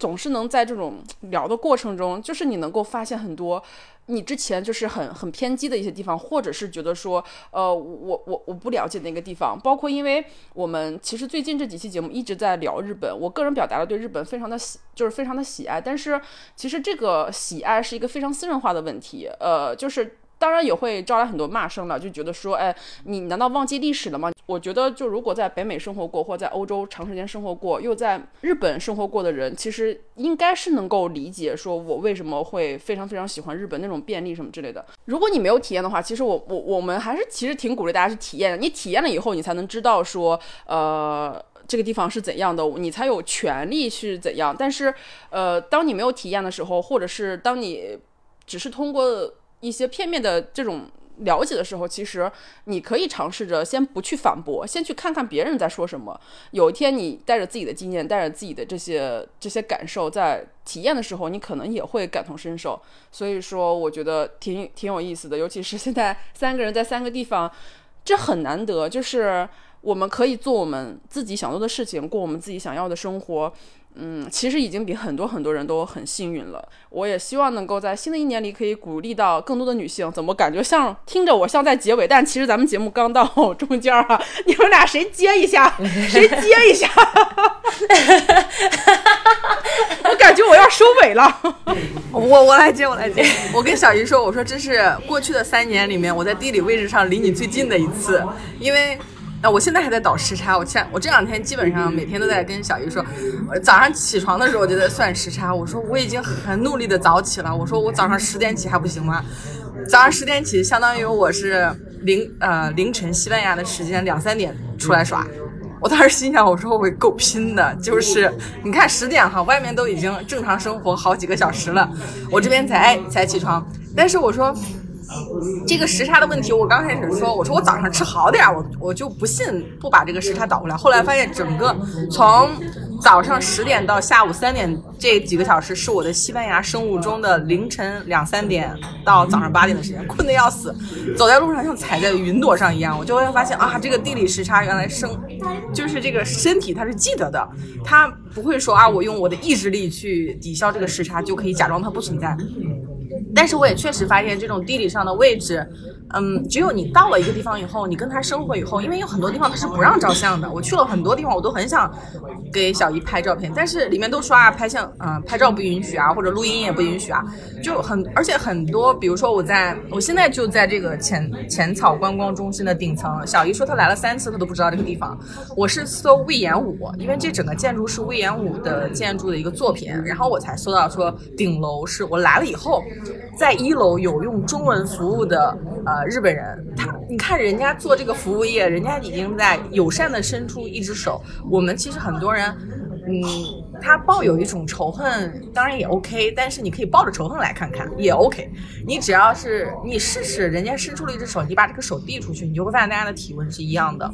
Speaker 2: 总是能在这种聊的过程中，就是你能够发现很多你之前就是很很偏激的一些地方，或者是觉得说，呃，我我我不了解那个地方。包括因为我们其实最近这几期节目一直在聊日本，我个人表达了对日本非常的喜，就是非常的喜爱。但是其实这个喜爱是一个非常私人化的问题，呃，就是。当然也会招来很多骂声了，就觉得说，哎，你难道忘记历史了吗？我觉得，就如果在北美生活过，或在欧洲长时间生活过，又在日本生活过的人，其实应该是能够理解，说我为什么会非常非常喜欢日本那种便利什么之类的。如果你没有体验的话，其实我我我们还是其实挺鼓励大家去体验的。你体验了以后，你才能知道说，呃，这个地方是怎样的，你才有权利去怎样。但是，呃，当你没有体验的时候，或者是当你只是通过。一些片面的这种了解的时候，其实你可以尝试着先不去反驳，先去看看别人在说什么。有一天你带着自己的经验，带着自己的这些这些感受，在体验的时候，你可能也会感同身受。所以说，我觉得挺挺有意思的。尤其是现在三个人在三个地方，这很难得，就是我们可以做我们自己想做的事情，过我们自己想要的生活。嗯，其实已经比很多很多人都很幸运了。我也希望能够在新的一年里可以鼓励到更多的女性。怎么感觉像听着我像在结尾？但其实咱们节目刚到 中间啊，你们俩谁接一下？谁接一下？我感觉我要收尾了。
Speaker 1: 我我来接，我来接。我跟小姨说，我说这是过去的三年里面我在地理位置上离你最近的一次，因为。哎，我现在还在倒时差。我前我这两天基本上每天都在跟小鱼说，早上起床的时候就在算时差。我说我已经很努力的早起了。我说我早上十点起还不行吗？早上十点起，相当于我是凌呃凌晨西班牙的时间两三点出来耍。我当时心想，我说我够拼的，就是你看十点哈，外面都已经正常生活好几个小时了，我这边才才起床。但是我说。这个时差的问题，我刚开始说，我说我早上吃好点，我我就不信不把这个时差倒过来。后来发现，整个从早上十点到下午三点这几个小时，是我的西班牙生物钟的凌晨两三点到早上八点的时间，困得要死，走在路上像踩在云朵上一样。我就会发现啊，这个地理时差原来生就是这个身体它是记得的，它不会说啊，我用我的意志力去抵消这个时差就可以假装它不存在。但是我也确实发现，这种地理上的位置，嗯，只有你到了一个地方以后，你跟他生活以后，因为有很多地方他是不让照相的。我去了很多地方，我都很想给小姨拍照片，但是里面都说啊，拍相，嗯，拍照不允许啊，或者录音也不允许啊，就很，而且很多，比如说我在，我现在就在这个浅浅草观光中心的顶层，小姨说她来了三次，她都不知道这个地方。我是搜魏延武，因为这整个建筑是魏延武的建筑的一个作品，然后我才搜到说顶楼是我来了以后。在一楼有用中文服务的呃日本人，他你看人家做这个服务业，人家已经在友善的伸出一只手。我们其实很多人，嗯，他抱有一种仇恨，当然也 OK，但是你可以抱着仇恨来看看也 OK。你只要是你试试，人家伸出了一只手，你把这个手递出去，你就会发现大家的体温是一样的。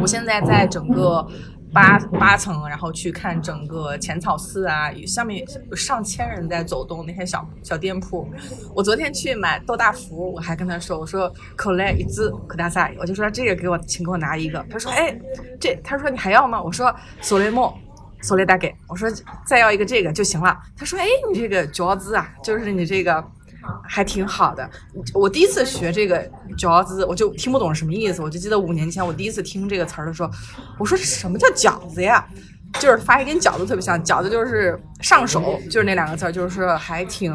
Speaker 1: 我现在在整个。八八层，然后去看整个浅草寺啊，下面有上千人在走动，那些小小店铺。我昨天去买豆大福，我还跟他说，我说可来一字可大赛，我就说这个给我，请给我拿一个。他说，哎，这，他说你还要吗？我说索雷莫，索雷大给，我说再要一个这个就行了。他说，哎，你这个嚼子啊，就是你这个。还挺好的，我第一次学这个饺子，我就听不懂什么意思。我就记得五年前我第一次听这个词儿的时候，我说什么叫饺子呀？就是发现跟饺子特别像，饺子就是上手，就是那两个字，就是还挺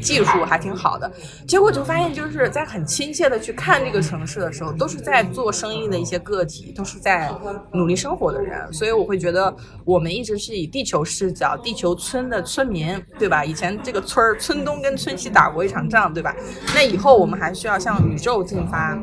Speaker 1: 技术还挺好的。结果就发现，就是在很亲切的去看这个城市的时候，都是在做生意的一些个体，都是在努力生活的人。所以我会觉得，我们一直是以地球视角，地球村的村民，对吧？以前这个村儿村东跟村西打过一场仗，对吧？那以后我们还需要向宇宙进发。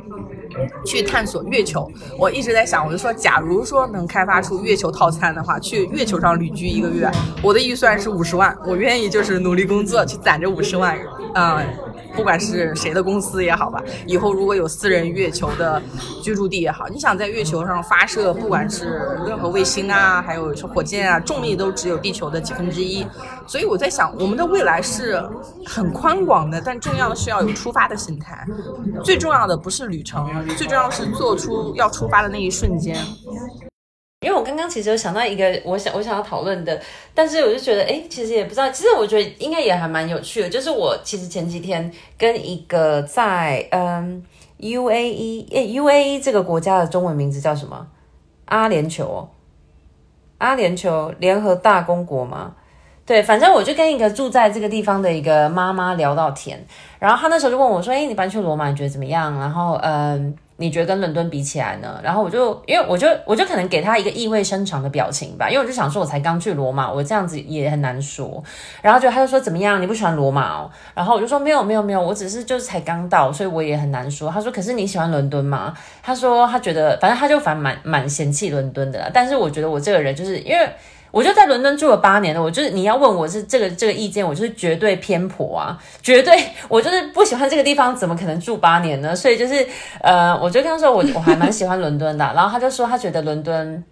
Speaker 1: 去探索月球，我一直在想，我就说，假如说能开发出月球套餐的话，去月球上旅居一个月，我的预算是五十万，我愿意就是努力工作去攒这五十万，嗯。不管是谁的公司也好吧，以后如果有私人月球的居住地也好，你想在月球上发射，不管是任何卫星啊，还有火箭啊，重力都只有地球的几分之一。所以我在想，我们的未来是很宽广的，但重要的是要有出发的心态。最重要的不是旅程，最重要是做出要出发的那一瞬间。
Speaker 3: 因为我刚刚其实有想到一个我想我想要讨论的，但是我就觉得哎，其实也不知道，其实我觉得应该也还蛮有趣的。就是我其实前几天跟一个在嗯 U A E 诶 U A E 这个国家的中文名字叫什么？阿联酋？阿联酋联合大公国吗？对，反正我就跟一个住在这个地方的一个妈妈聊到天，然后她那时候就问我说：“哎，你搬去罗马你觉得怎么样？”然后嗯。你觉得跟伦敦比起来呢？然后我就因为我就我就可能给他一个意味深长的表情吧，因为我就想说，我才刚去罗马，我这样子也很难说。然后就他就说怎么样？你不喜欢罗马哦？然后我就说没有没有没有，我只是就是才刚到，所以我也很难说。他说可是你喜欢伦敦吗？他说他觉得反正他就反正蛮蛮嫌弃伦敦的，但是我觉得我这个人就是因为。我就在伦敦住了八年了，我就是你要问我是这个这个意见，我就是绝对偏颇啊，绝对我就是不喜欢这个地方，怎么可能住八年呢？所以就是呃，我就跟他说我我还蛮喜欢伦敦的，然后他就说他觉得伦敦，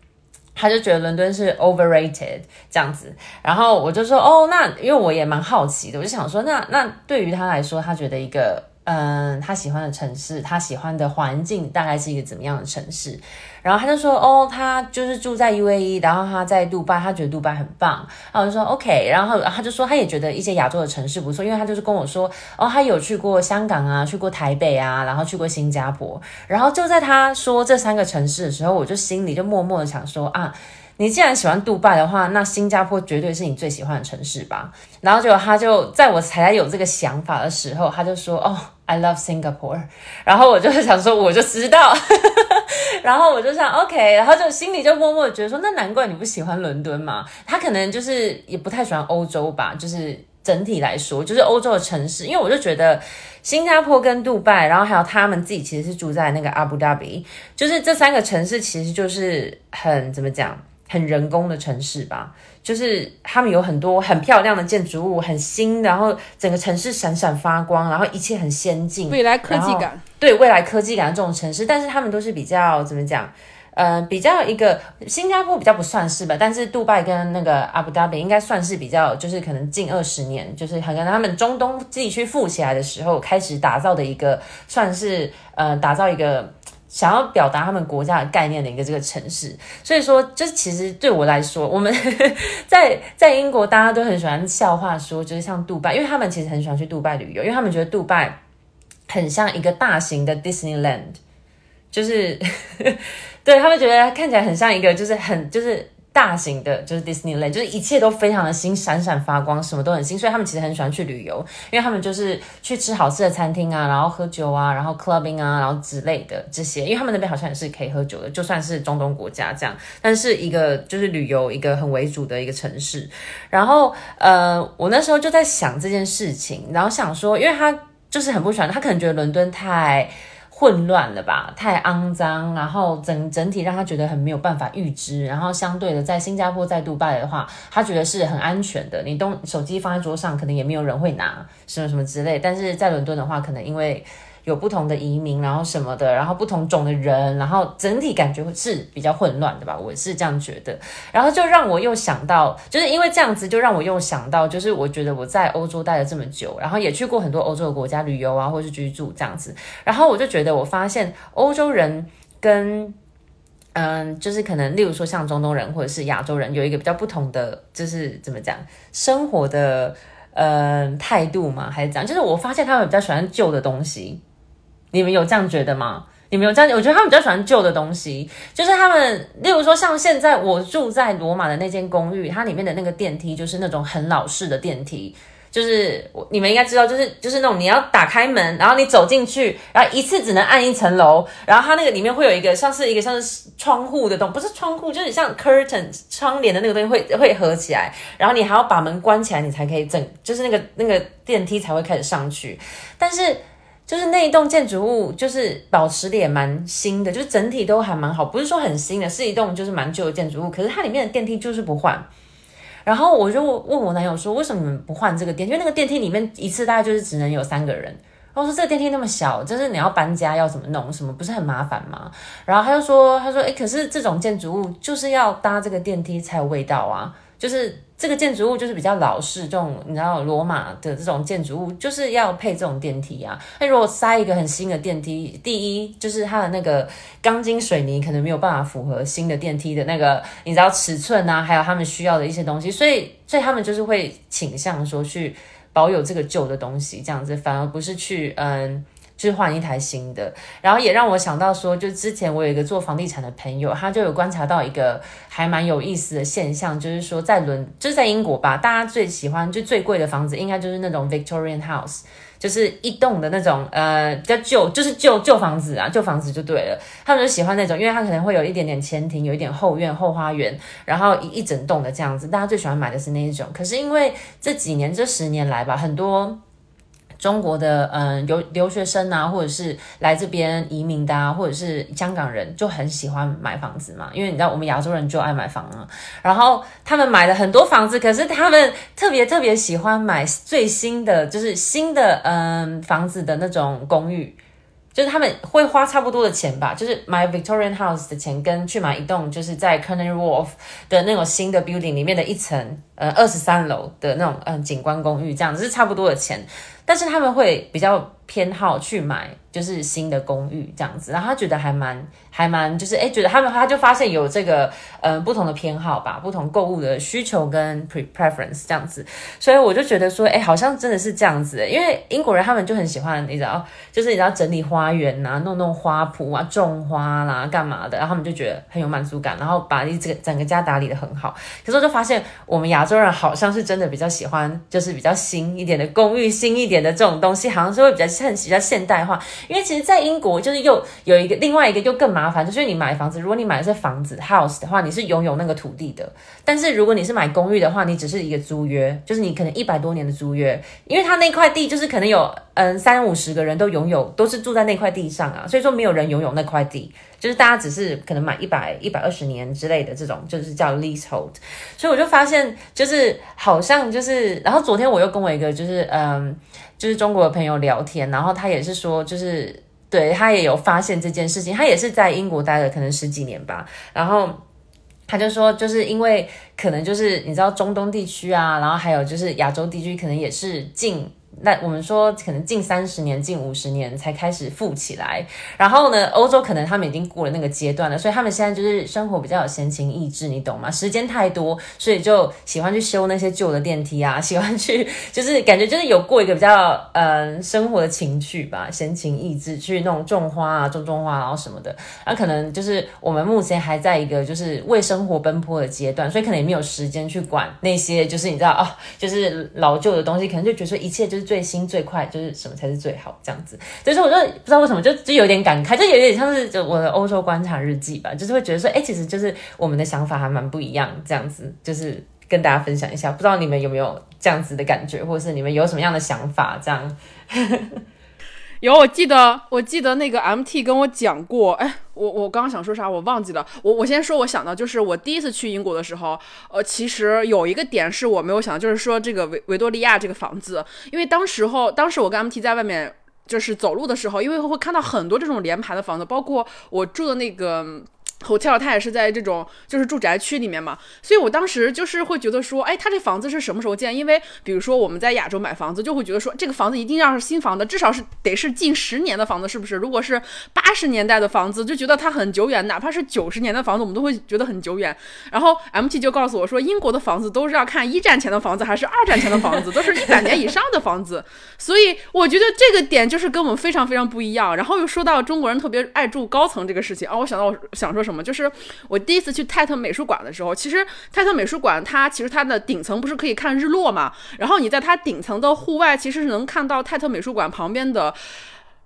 Speaker 3: 他就觉得伦敦是 overrated 这样子，然后我就说哦，那因为我也蛮好奇的，我就想说那那对于他来说，他觉得一个嗯他喜欢的城市，他喜欢的环境大概是一个怎么样的城市？然后他就说，哦，他就是住在 UAE，然后他在杜拜，他觉得杜拜很棒。然后我就说 OK，然后他就说他也觉得一些亚洲的城市不错，因为他就是跟我说，哦，他有去过香港啊，去过台北啊，然后去过新加坡。然后就在他说这三个城市的时候，我就心里就默默的想说啊，你既然喜欢杜拜的话，那新加坡绝对是你最喜欢的城市吧。然后结果他就在我才有这个想法的时候，他就说，哦，I love Singapore。然后我就想说，我就知道。然后我就想，OK，然后就心里就默默觉得说，那难怪你不喜欢伦敦嘛。他可能就是也不太喜欢欧洲吧，就是整体来说，就是欧洲的城市。因为我就觉得新加坡跟杜拜，然后还有他们自己其实是住在那个阿布达比，就是这三个城市其实就是很怎么讲，很人工的城市吧。就是他们有很多很漂亮的建筑物，很新，然后整个城市闪闪发光，然后一切很先进，
Speaker 2: 未来科技感。
Speaker 3: 对未来科技感的这种城市，但是他们都是比较怎么讲？呃，比较一个新加坡比较不算是吧，但是杜拜跟那个阿布达比应该算是比较，就是可能近二十年，就是可能他们中东地区富起来的时候开始打造的一个，算是呃打造一个。想要表达他们国家的概念的一个这个城市，所以说，就是其实对我来说，我们 在在英国大家都很喜欢笑话说，就是像杜拜，因为他们其实很喜欢去杜拜旅游，因为他们觉得杜拜很像一个大型的 Disneyland，就是 对他们觉得看起来很像一个，就是很就是。大型的，就是 Disneyland，就是一切都非常的新，闪闪发光，什么都很新，所以他们其实很喜欢去旅游，因为他们就是去吃好吃的餐厅啊，然后喝酒啊，然后 clubbing 啊，然后之类的这些，因为他们那边好像也是可以喝酒的，就算是中东国家这样，但是一个就是旅游一个很为主的一个城市。然后呃，我那时候就在想这件事情，然后想说，因为他就是很不喜欢，他可能觉得伦敦太。混乱了吧，太肮脏，然后整整体让他觉得很没有办法预知，然后相对的，在新加坡、在杜拜的话，他觉得是很安全的，你东手机放在桌上，可能也没有人会拿，什么什么之类，但是在伦敦的话，可能因为。有不同的移民，然后什么的，然后不同种的人，然后整体感觉是比较混乱的吧，我是这样觉得。然后就让我又想到，就是因为这样子，就让我又想到，就是我觉得我在欧洲待了这么久，然后也去过很多欧洲的国家旅游啊，或是居住这样子，然后我就觉得我发现欧洲人跟嗯，就是可能例如说像中东人或者是亚洲人有一个比较不同的，就是怎么讲生活的呃态度嘛，还是怎样？就是我发现他们比较喜欢旧的东西。你们有这样觉得吗？你们有这样？我觉得他们比较喜欢旧的东西，就是他们，例如说像现在我住在罗马的那间公寓，它里面的那个电梯就是那种很老式的电梯，就是我你们应该知道，就是就是那种你要打开门，然后你走进去，然后一次只能按一层楼，然后它那个里面会有一个像是一个像是窗户的东，不是窗户，就是像 curtain 窗帘的那个东西会会合起来，然后你还要把门关起来，你才可以整，就是那个那个电梯才会开始上去，但是。就是那一栋建筑物，就是保持的也蛮新的，就是整体都还蛮好，不是说很新的，是一栋就是蛮旧的建筑物。可是它里面的电梯就是不换。然后我就问我男友说：“为什么不换这个电梯？因为那个电梯里面一次大概就是只能有三个人。”然后说：“这个电梯那么小，就是你要搬家要怎么弄？什么不是很麻烦吗？”然后他就说：“他说，哎，可是这种建筑物就是要搭这个电梯才有味道啊，就是。”这个建筑物就是比较老式，这种你知道罗马的这种建筑物就是要配这种电梯啊。那如果塞一个很新的电梯，第一就是它的那个钢筋水泥可能没有办法符合新的电梯的那个你知道尺寸啊，还有他们需要的一些东西，所以所以他们就是会倾向说去保有这个旧的东西，这样子反而不是去嗯。就是换一台新的，然后也让我想到说，就之前我有一个做房地产的朋友，他就有观察到一个还蛮有意思的现象，就是说在伦，就是在英国吧，大家最喜欢就最贵的房子，应该就是那种 Victorian house，就是一栋的那种，呃，比较旧，就是旧旧房子啊，旧房子就对了。他们就喜欢那种，因为它可能会有一点点前庭，有一点后院、后花园，然后一一整栋的这样子，大家最喜欢买的是那一种。可是因为这几年、这十年来吧，很多。中国的嗯留留学生啊，或者是来这边移民的啊，或者是香港人，就很喜欢买房子嘛。因为你知道，我们亚洲人就爱买房啊。然后他们买了很多房子，可是他们特别特别喜欢买最新的，就是新的嗯房子的那种公寓。就是他们会花差不多的钱吧，就是买 Victorian House 的钱，跟去买一栋就是在 Canary Wharf 的那种新的 building 里面的一层呃二十三楼的那种嗯景观公寓，这样子是差不多的钱。但是他们会比较偏好去买就是新的公寓这样子，然后他觉得还蛮还蛮就是哎，觉得他们他就发现有这个呃不同的偏好吧，不同购物的需求跟 preference 这样子，所以我就觉得说哎，好像真的是这样子，因为英国人他们就很喜欢你知道，就是你知道整理花园呐，弄弄花圃啊，种花啦，干嘛的，然后他们就觉得很有满足感，然后把你这个整个家打理的很好。可是我就发现我们亚洲人好像是真的比较喜欢，就是比较新一点的公寓，新一点。的这种东西好像是会比较现比较现代化，因为其实，在英国就是又有一个另外一个又更麻烦，就是你买房子，如果你买的是房子 house 的话，你是拥有那个土地的；但是如果你是买公寓的话，你只是一个租约，就是你可能一百多年的租约，因为他那块地就是可能有嗯三五十个人都拥有，都是住在那块地上啊，所以说没有人拥有那块地。就是大家只是可能买一百一百二十年之类的这种，就是叫 leasehold。所以我就发现，就是好像就是，然后昨天我又跟我一个就是嗯，就是中国的朋友聊天，然后他也是说，就是对他也有发现这件事情，他也是在英国待了可能十几年吧，然后他就说，就是因为可能就是你知道中东地区啊，然后还有就是亚洲地区，可能也是近。那我们说可能近三十年、近五十年才开始富起来，然后呢，欧洲可能他们已经过了那个阶段了，所以他们现在就是生活比较有闲情逸致，你懂吗？时间太多，所以就喜欢去修那些旧的电梯啊，喜欢去就是感觉就是有过一个比较呃生活的情趣吧，闲情逸致去那种种花啊、种种花然后什么的。那可能就是我们目前还在一个就是为生活奔波的阶段，所以可能也没有时间去管那些就是你知道哦，就是老旧的东西，可能就觉得说一切就是最新最快，就是什么才是最好这样子。所以说我就不知道为什么就就有点感慨，就有点像是就我的欧洲观察日记吧，就是会觉得说，哎，其实就是我们的想法还蛮不一样，这样子就是跟大家分享一下，不知道你们有没有这样子的感觉，或者是你们有什么样的想法这样。
Speaker 2: 有，我记得，我记得那个 MT 跟我讲过，哎，我我刚刚想说啥，我忘记了。我我先说，我想到就是我第一次去英国的时候，呃，其实有一个点是我没有想到，就是说这个维维多利亚这个房子，因为当时候，当时我跟 MT 在外面就是走路的时候，因为会看到很多这种连排的房子，包括我住的那个。Hotel 它也是在这种就是住宅区里面嘛，所以我当时就是会觉得说，哎，它这房子是什么时候建？因为比如说我们在亚洲买房子，就会觉得说这个房子一定要是新房子，至少是得是近十年的房子，是不是？如果是八十年代的房子，就觉得它很久远；哪怕是九十年的房子，我们都会觉得很久远。然后 MT 就告诉我说，英国的房子都是要看一战前的房子还是二战前的房子，都是一百年以上的房子。所以我觉得这个点就是跟我们非常非常不一样。然后又说到中国人特别爱住高层这个事情啊，我想到我想说什么，就是我第一次去泰特美术馆的时候，其实泰特美术馆它其实它的顶层不是可以看日落嘛？然后你在它顶层的户外，其实是能看到泰特美术馆旁边的。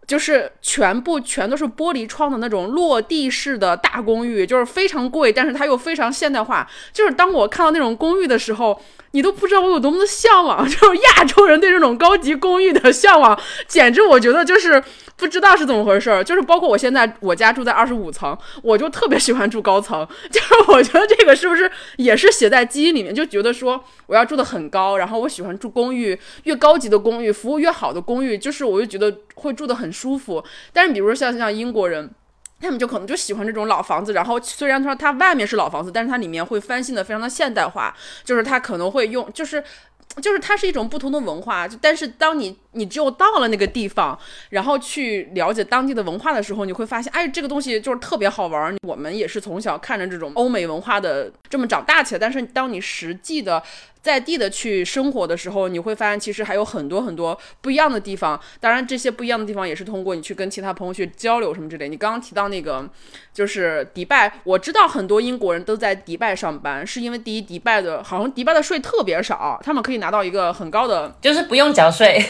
Speaker 2: 就是全部全都是玻璃窗的那种落地式的大公寓，就是非常贵，但是它又非常现代化。就是当我看到那种公寓的时候，你都不知道我有多么的向往。就是亚洲人对这种高级公寓的向往，简直我觉得就是不知道是怎么回事儿。就是包括我现在我家住在二十五层，我就特别喜欢住高层。就是我觉得这个是不是也是写在基因里面，就觉得说我要住的很高，然后我喜欢住公寓，越高级的公寓，服务越好的公寓，就是我就觉得会住的很。舒服，但是比如说像像英国人，他们就可能就喜欢这种老房子。然后虽然说它外面是老房子，但是它里面会翻新的非常的现代化，就是它可能会用，就是就是它是一种不同的文化。就但是当你你只有到了那个地方，然后去了解当地的文化的时候，你会发现，哎，这个东西就是特别好玩。我们也是从小看着这种欧美文化的这么长大起来，但是当你实际的。在地的去生活的时候，你会发现其实还有很多很多不一样的地方。当然，这些不一样的地方也是通过你去跟其他朋友去交流什么之类。你刚刚提到那个就是迪拜，我知道很多英国人都在迪拜上班，是因为第一，迪拜的好像迪拜的税特别少，他们可以拿到一个很高的，
Speaker 3: 就是不用缴税，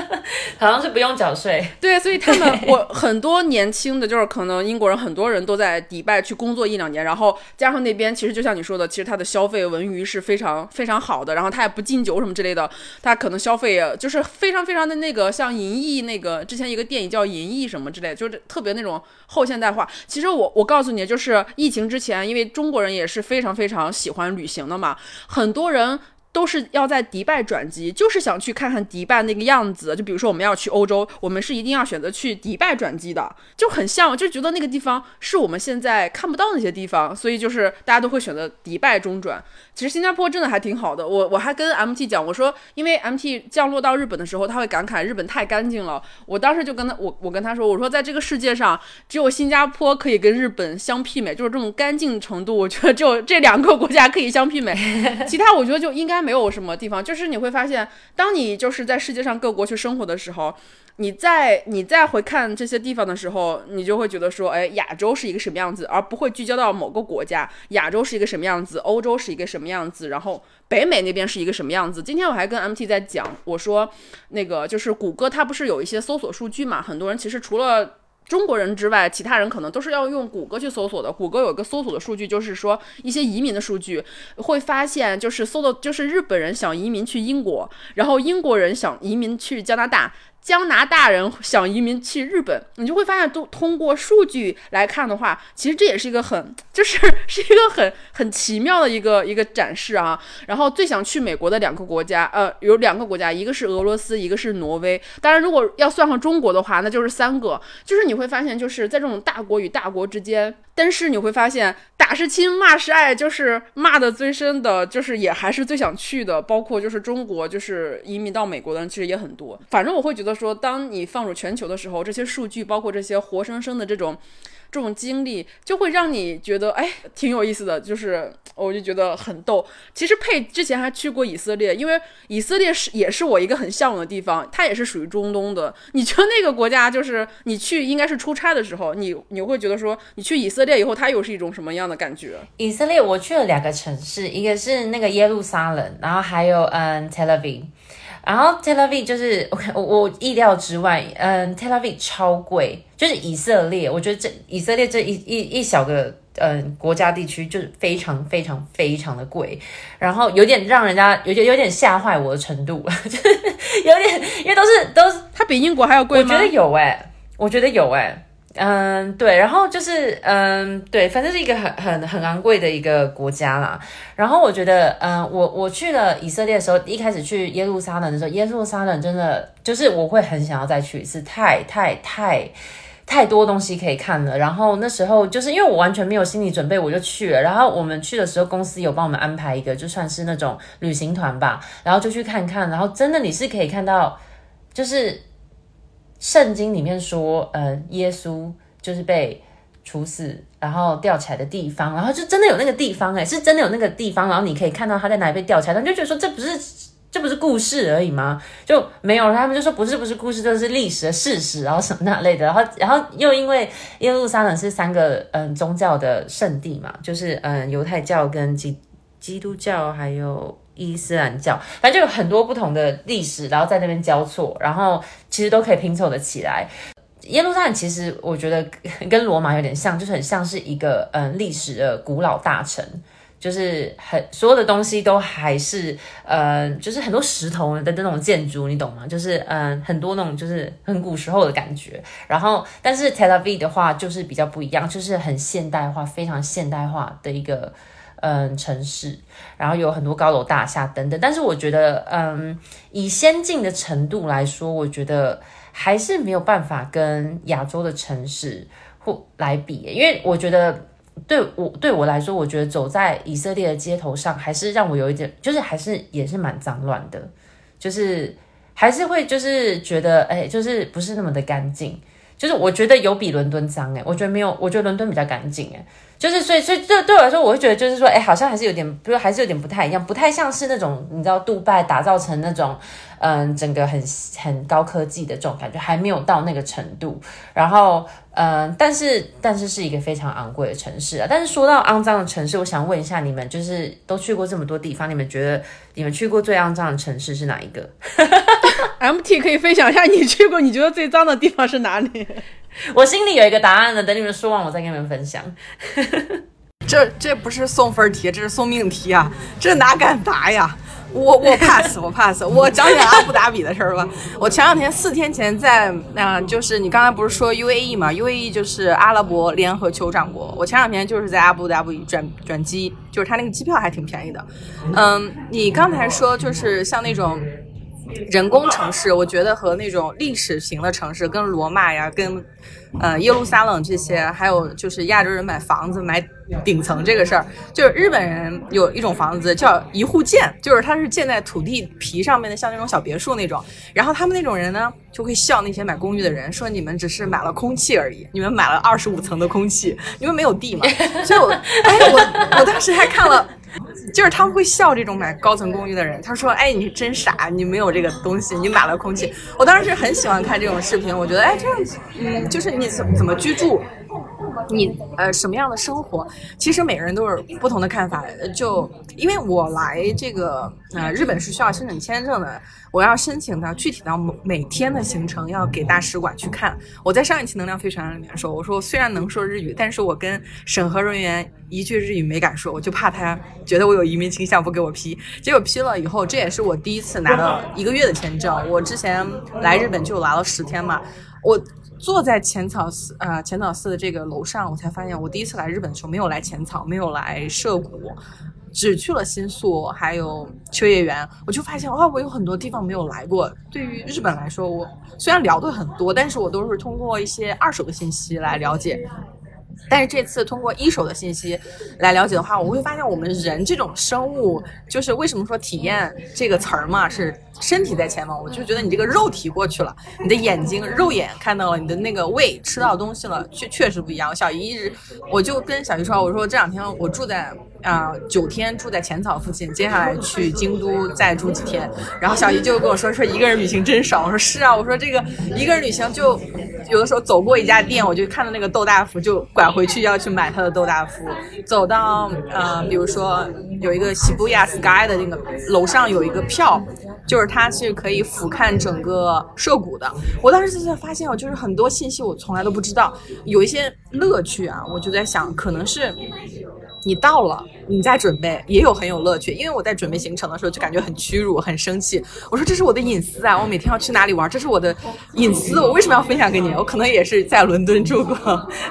Speaker 3: 好像是不用缴税。
Speaker 2: 对，所以他们 我很多年轻的就是可能英国人很多人都在迪拜去工作一两年，然后加上那边其实就像你说的，其实他的消费文娱是非常非常好。好的，然后他也不禁酒什么之类的，他可能消费就是非常非常的那个，像银翼那个之前一个电影叫银翼什么之类，就是特别那种后现代化。其实我我告诉你，就是疫情之前，因为中国人也是非常非常喜欢旅行的嘛，很多人。都是要在迪拜转机，就是想去看看迪拜那个样子。就比如说我们要去欧洲，我们是一定要选择去迪拜转机的，就很像，就觉得那个地方是我们现在看不到那些地方，所以就是大家都会选择迪拜中转。其实新加坡真的还挺好的，我我还跟 MT 讲，我说因为 MT 降落到日本的时候，他会感慨日本太干净了。我当时就跟他我我跟他说，我说在这个世界上只有新加坡可以跟日本相媲美，就是这种干净程度，我觉得只有 这两个国家可以相媲美，其他我觉得就应该。没有什么地方，就是你会发现，当你就是在世界上各国去生活的时候，你在你再回看这些地方的时候，你就会觉得说，哎，亚洲是一个什么样子，而不会聚焦到某个国家。亚洲是一个什么样子，欧洲是一个什么样子，然后北美那边是一个什么样子。今天我还跟 MT 在讲，我说那个就是谷歌，它不是有一些搜索数据嘛？很多人其实除了中国人之外，其他人可能都是要用谷歌去搜索的。谷歌有一个搜索的数据，就是说一些移民的数据，会发现就是搜的，就是日本人想移民去英国，然后英国人想移民去加拿大，加拿大人想移民去日本，你就会发现，都通过数据来看的话，其实这也是一个很，就是是一个很很奇妙的一个一个展示啊。然后最想去美国的两个国家，呃，有两个国家，一个是俄罗斯，一个是挪威。当然，如果要算上中国的话，那就是三个。就是你会发现，就是在这种大国与大国之间，但是你会发现，打是亲，骂是爱，就是骂的最深的，就是也还是最想去的。包括就是中国，就是移民到美国的人其实也很多。反正我会觉得。说，当你放入全球的时候，这些数据，包括这些活生生的这种。这种经历就会让你觉得哎挺有意思的，就是我就觉得很逗。其实佩之前还去过以色列，因为以色列是也是我一个很向往的地方，它也是属于中东的。你觉得那个国家就是你去应该是出差的时候，你你会觉得说你去以色列以后，它又是一种什么样的感觉？
Speaker 3: 以色列我去了两个城市，一个是那个耶路撒冷，然后还有嗯 Tel Aviv。然后 Tel Aviv 就是我我意料之外，嗯，Tel Aviv 超贵，就是以色列，我觉得这以色列这一一一小个嗯国家地区就是非常非常非常的贵，然后有点让人家有点有点吓坏我的程度，就是有点因为都是都是
Speaker 2: 它比英国还要贵
Speaker 3: 吗？我觉得有哎，我觉得有哎。嗯，对，然后就是，嗯，对，反正是一个很很很昂贵的一个国家啦。然后我觉得，嗯，我我去了以色列的时候，一开始去耶路撒冷的时候，耶路撒冷真的就是我会很想要再去一次，太太太太多东西可以看了。然后那时候就是因为我完全没有心理准备，我就去了。然后我们去的时候，公司有帮我们安排一个，就算是那种旅行团吧，然后就去看看。然后真的你是可以看到，就是。圣经里面说，呃，耶稣就是被处死，然后吊起来的地方，然后就真的有那个地方，哎，是真的有那个地方，然后你可以看到他在哪里被吊起来，你就觉得说这不是这不是故事而已吗？就没有，他们就说不是不是故事，这是历史的事实，然后什么那类的，然后然后又因为耶路撒冷是三个嗯宗教的圣地嘛，就是嗯犹太教跟基基督教还有。伊斯兰教，反正就有很多不同的历史，然后在那边交错，然后其实都可以拼凑的起来。耶路撒冷其实我觉得 跟罗马有点像，就是很像是一个嗯历史的古老大城，就是很所有的东西都还是呃，就是很多石头的那种建筑，你懂吗？就是嗯很多那种就是很古时候的感觉。然后但是 Tel Aviv 的话就是比较不一样，就是很现代化，非常现代化的一个。嗯，城市，然后有很多高楼大厦等等，但是我觉得，嗯，以先进的程度来说，我觉得还是没有办法跟亚洲的城市或来比，因为我觉得对我对我来说，我觉得走在以色列的街头上，还是让我有一点，就是还是也是蛮脏乱的，就是还是会就是觉得，哎，就是不是那么的干净，就是我觉得有比伦敦脏，哎，我觉得没有，我觉得伦敦比较干净，哎。就是，所以，所以这对我来说，我会觉得就是说，哎，好像还是有点，比如还是有点不太一样，不太像是那种你知道，杜拜打造成那种，嗯，整个很很高科技的这种感觉，还没有到那个程度。然后，嗯，但是，但是是一个非常昂贵的城市啊。但是说到肮脏的城市，我想问一下你们，就是都去过这么多地方，你们觉得你们去过最肮脏的城市是哪一个？
Speaker 2: MT 可以分享一下你去过你觉得最脏的地方是哪里？
Speaker 3: 我心里有一个答案了，等你们说完，我再跟你们分享。
Speaker 1: 这这不是送分题，这是送命题啊！这哪敢答呀？我我 pass，我 pass。我讲讲阿布达比的事儿吧。我前两天四天前在那，就是你刚才不是说 UAE 嘛？UAE 就是阿拉伯联合酋长国。我前两天就是在阿布达比转转机，就是他那个机票还挺便宜的。嗯，你刚才说就是像那种。人工城市，我觉得和那种历史型的城市，跟罗马呀，跟呃耶路撒冷这些，还有就是亚洲人买房子买顶层这个事儿，就是日本人有一种房子叫一户建，就是它是建在土地皮上面的，像那种小别墅那种。然后他们那种人呢，就会笑那些买公寓的人，说你们只是买了空气而已，你们买了二十五层的空气，你们没有地嘛。所以我，哎，我我当时还看了。就是他们会笑这种买高层公寓的人。他说：“哎，你真傻，你没有这个东西，你买了空气。”我当时是很喜欢看这种视频，我觉得，哎，这样子，嗯，就是你怎怎么居住，你呃什么样的生活？其实每个人都是不同的看法。就因为我来这个呃日本是需要申请签证的，我要申请到具体到每天的行程要给大使馆去看。我在上一期能量飞船里面说，我说虽然能说日语，但是我跟审核人员一句日语没敢说，我就怕他觉得我有移民倾向不给我批。结果批了以后，这也是我第一次拿到一个月的签证。我之前来日本就来了十天嘛，我。坐在浅草寺啊，浅草寺的这个楼上，我才发现我第一次来日本的时候没有来浅草，没有来涩谷，只去了新宿，还有秋叶原。我就发现哇，我有很多地方没有来过。对于日本来说，我虽然聊的很多，但是我都是通过一些二手的信息来了解。但是这次通过一手的信息来了解的话，我会发现我们人这种生物，就是为什么说体验这个词儿嘛，是身体在前方？我就觉得你这个肉体过去了，你的眼睛肉眼看到了，你的那个胃吃到东西了，确确实不一样。小姨一直，我就跟小姨说，我说这两天我住在啊九天住在浅草附近，接下来去京都再住几天。然后小姨就跟我说说一个人旅行真爽。我说是啊，我说这个一个人旅行就有的时候走过一家店，我就看到那个豆大福就拐。回去要去买他的豆大福，走到呃，比如说有一个西布亚 sky 的那个楼上有一个票，就是 它是可以俯瞰整个涉谷的。我当时就在发现，我就是很多信息我从来都不知道，有一些乐趣啊，我就在想，可能是。你到了，你在准备也有很有乐趣，因为我在准备行程的时候就感觉很屈辱、很生气。我说这是我的隐私啊，我每天要去哪里玩，这是我的隐私，我为什么要分享给你？我可能也是在伦敦住过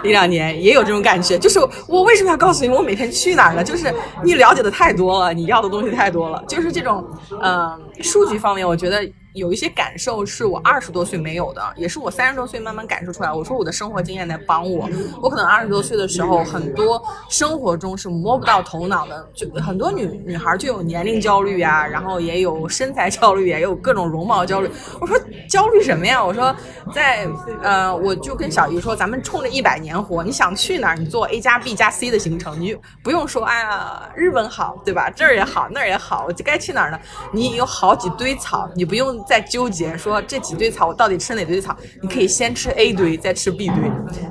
Speaker 1: 一两年，也有这种感觉，就是我为什么要告诉你我每天去哪儿呢？就是你了解的太多了，你要的东西太多了，就是这种，嗯，数据方面，我觉得。有一些感受是我二十多岁没有的，也是我三十多岁慢慢感受出来。我说我的生活经验在帮我，我可能二十多岁的时候，很多生活中是摸不到头脑的，就很多女女孩就有年龄焦虑啊，然后也有身材焦虑，也有各种容貌焦虑。我说焦虑什么呀？我说在呃，我就跟小姨说，咱们冲着一百年活，你想去哪儿，你做 A 加 B 加 C 的行程，你不用说哎呀日本好，对吧？这儿也好，那儿也好，我该去哪儿呢？你有好几堆草，你不用。在纠结说这几堆草我到底吃哪堆草？你可以先吃 A 堆，再吃 B 堆，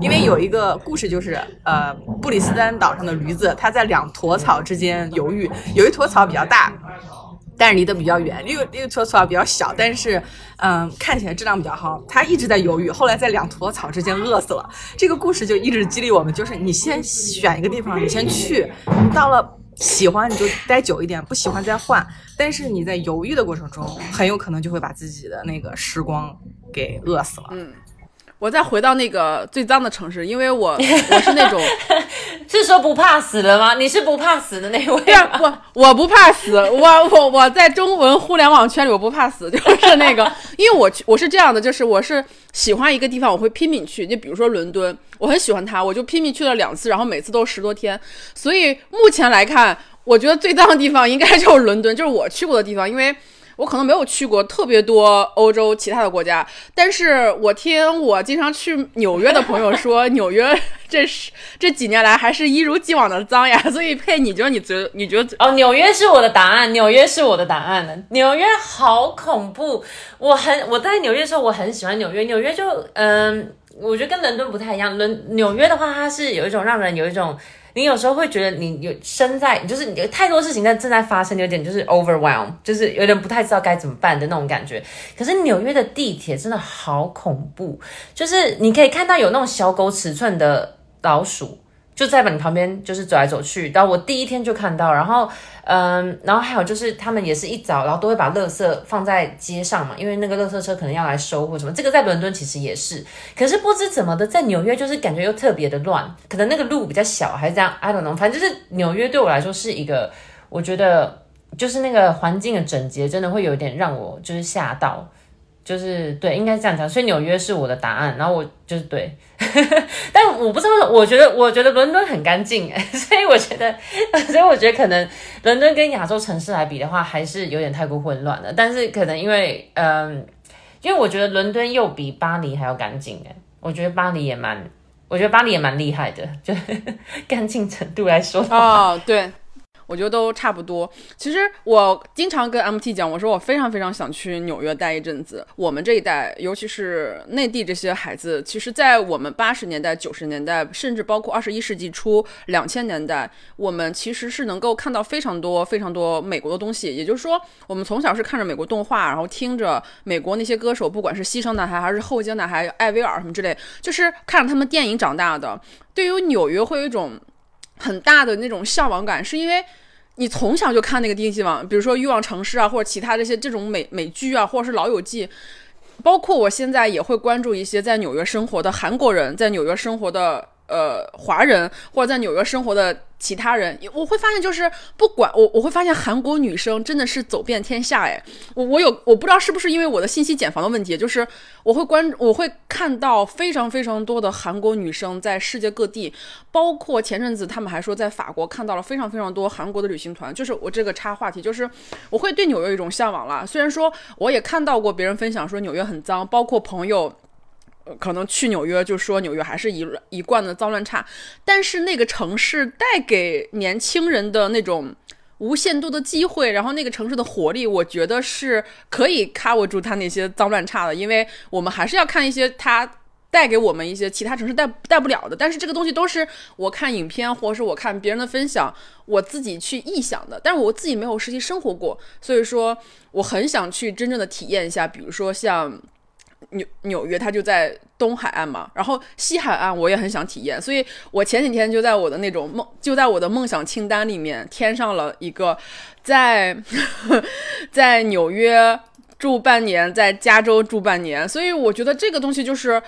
Speaker 1: 因为有一个故事就是，呃，布里斯丹岛上的驴子，它在两坨草之间犹豫，有一坨草比较大，但是离得比较远；另另一坨草比较小，但是，嗯，看起来质量比较好。它一直在犹豫，后来在两坨草之间饿死了。这个故事就一直激励我们，就是你先选一个地方，你先去，到了。喜欢你就待久一点，不喜欢再换。但是你在犹豫的过程中，很有可能就会把自己的那个时光给饿死了。
Speaker 2: 嗯。我再回到那个最脏的城市，因为我 我是那种，
Speaker 3: 是说不怕死的吗？你是不怕死的那位？
Speaker 2: 我我不怕死，我我我在中文互联网圈里我不怕死，就是那个，因为我我是这样的，就是我是喜欢一个地方，我会拼命去。就比如说伦敦，我很喜欢它，我就拼命去了两次，然后每次都十多天。所以目前来看，我觉得最脏的地方应该就是伦敦，就是我去过的地方，因为。我可能没有去过特别多欧洲其他的国家，但是我听我经常去纽约的朋友说，纽约这是这几年来还是一如既往的脏呀。所以佩，你觉得你觉你觉得
Speaker 3: 哦，纽约是我的答案，纽约是我的答案的，纽约好恐怖。我很我在纽约的时候，我很喜欢纽约，纽约就嗯，我觉得跟伦敦不太一样，伦纽约的话，它是有一种让人有一种。你有时候会觉得你有身在，就是有太多事情在正在发生，有点就是 overwhelm，就是有点不太知道该怎么办的那种感觉。可是纽约的地铁真的好恐怖，就是你可以看到有那种小狗尺寸的老鼠。就在你旁边，就是走来走去。然后我第一天就看到，然后，嗯，然后还有就是他们也是一早，然后都会把垃圾放在街上嘛，因为那个垃圾车可能要来收或什么。这个在伦敦其实也是，可是不知怎么的，在纽约就是感觉又特别的乱，可能那个路比较小，还是这样，I don't know。反正就是纽约对我来说是一个，我觉得就是那个环境的整洁，真的会有点让我就是吓到。就是对，应该是这样讲，所以纽约是我的答案，然后我就是对，但我不知道，我觉得我觉得伦敦很干净，所以我觉得，所以我觉得可能伦敦跟亚洲城市来比的话，还是有点太过混乱了。但是可能因为，嗯，因为我觉得伦敦又比巴黎还要干净哎，我觉得巴黎也蛮，我觉得巴黎也蛮厉害的，就干净程度来说
Speaker 2: 哦，对。我觉得都差不多。其实我经常跟 MT 讲，我说我非常非常想去纽约待一阵子。我们这一代，尤其是内地这些孩子，其实，在我们八十年代、九十年代，甚至包括二十一世纪初、两千年代，我们其实是能够看到非常多、非常多美国的东西。也就是说，我们从小是看着美国动画，然后听着美国那些歌手，不管是西城男孩还是后街男孩、艾薇儿什么之类，就是看着他们电影长大的。对于纽约，会有一种。很大的那种向往感，是因为你从小就看那个电视网，比如说《欲望城市》啊，或者其他这些这种美美剧啊，或者是《老友记》，包括我现在也会关注一些在纽约生活的韩国人，在纽约生活的。呃，华人或者在纽约生活的其他人，我会发现就是不管我，我会发现韩国女生真的是走遍天下哎。我我有我不知道是不是因为我的信息茧房的问题，就是我会关我会看到非常非常多的韩国女生在世界各地，包括前阵子他们还说在法国看到了非常非常多韩国的旅行团。就是我这个插话题，就是我会对纽约有一种向往了。虽然说我也看到过别人分享说纽约很脏，包括朋友。可能去纽约就说纽约还是一一贯的脏乱差，但是那个城市带给年轻人的那种无限度的机会，然后那个城市的活力，我觉得是可以 cover 住它那些脏乱差的。因为我们还是要看一些它带给我们一些其他城市带带不了的，但是这个东西都是我看影片或者是我看别人的分享，我自己去臆想的，但是我自己没有实际生活过，所以说我很想去真正的体验一下，比如说像。纽纽约，它就在东海岸嘛，然后西海岸我也很想体验，所以我前几天就在我的那种梦，就在我的梦想清单里面添上了一个，在在纽约住半年，在加州住半年，所以我觉得这个东西就是。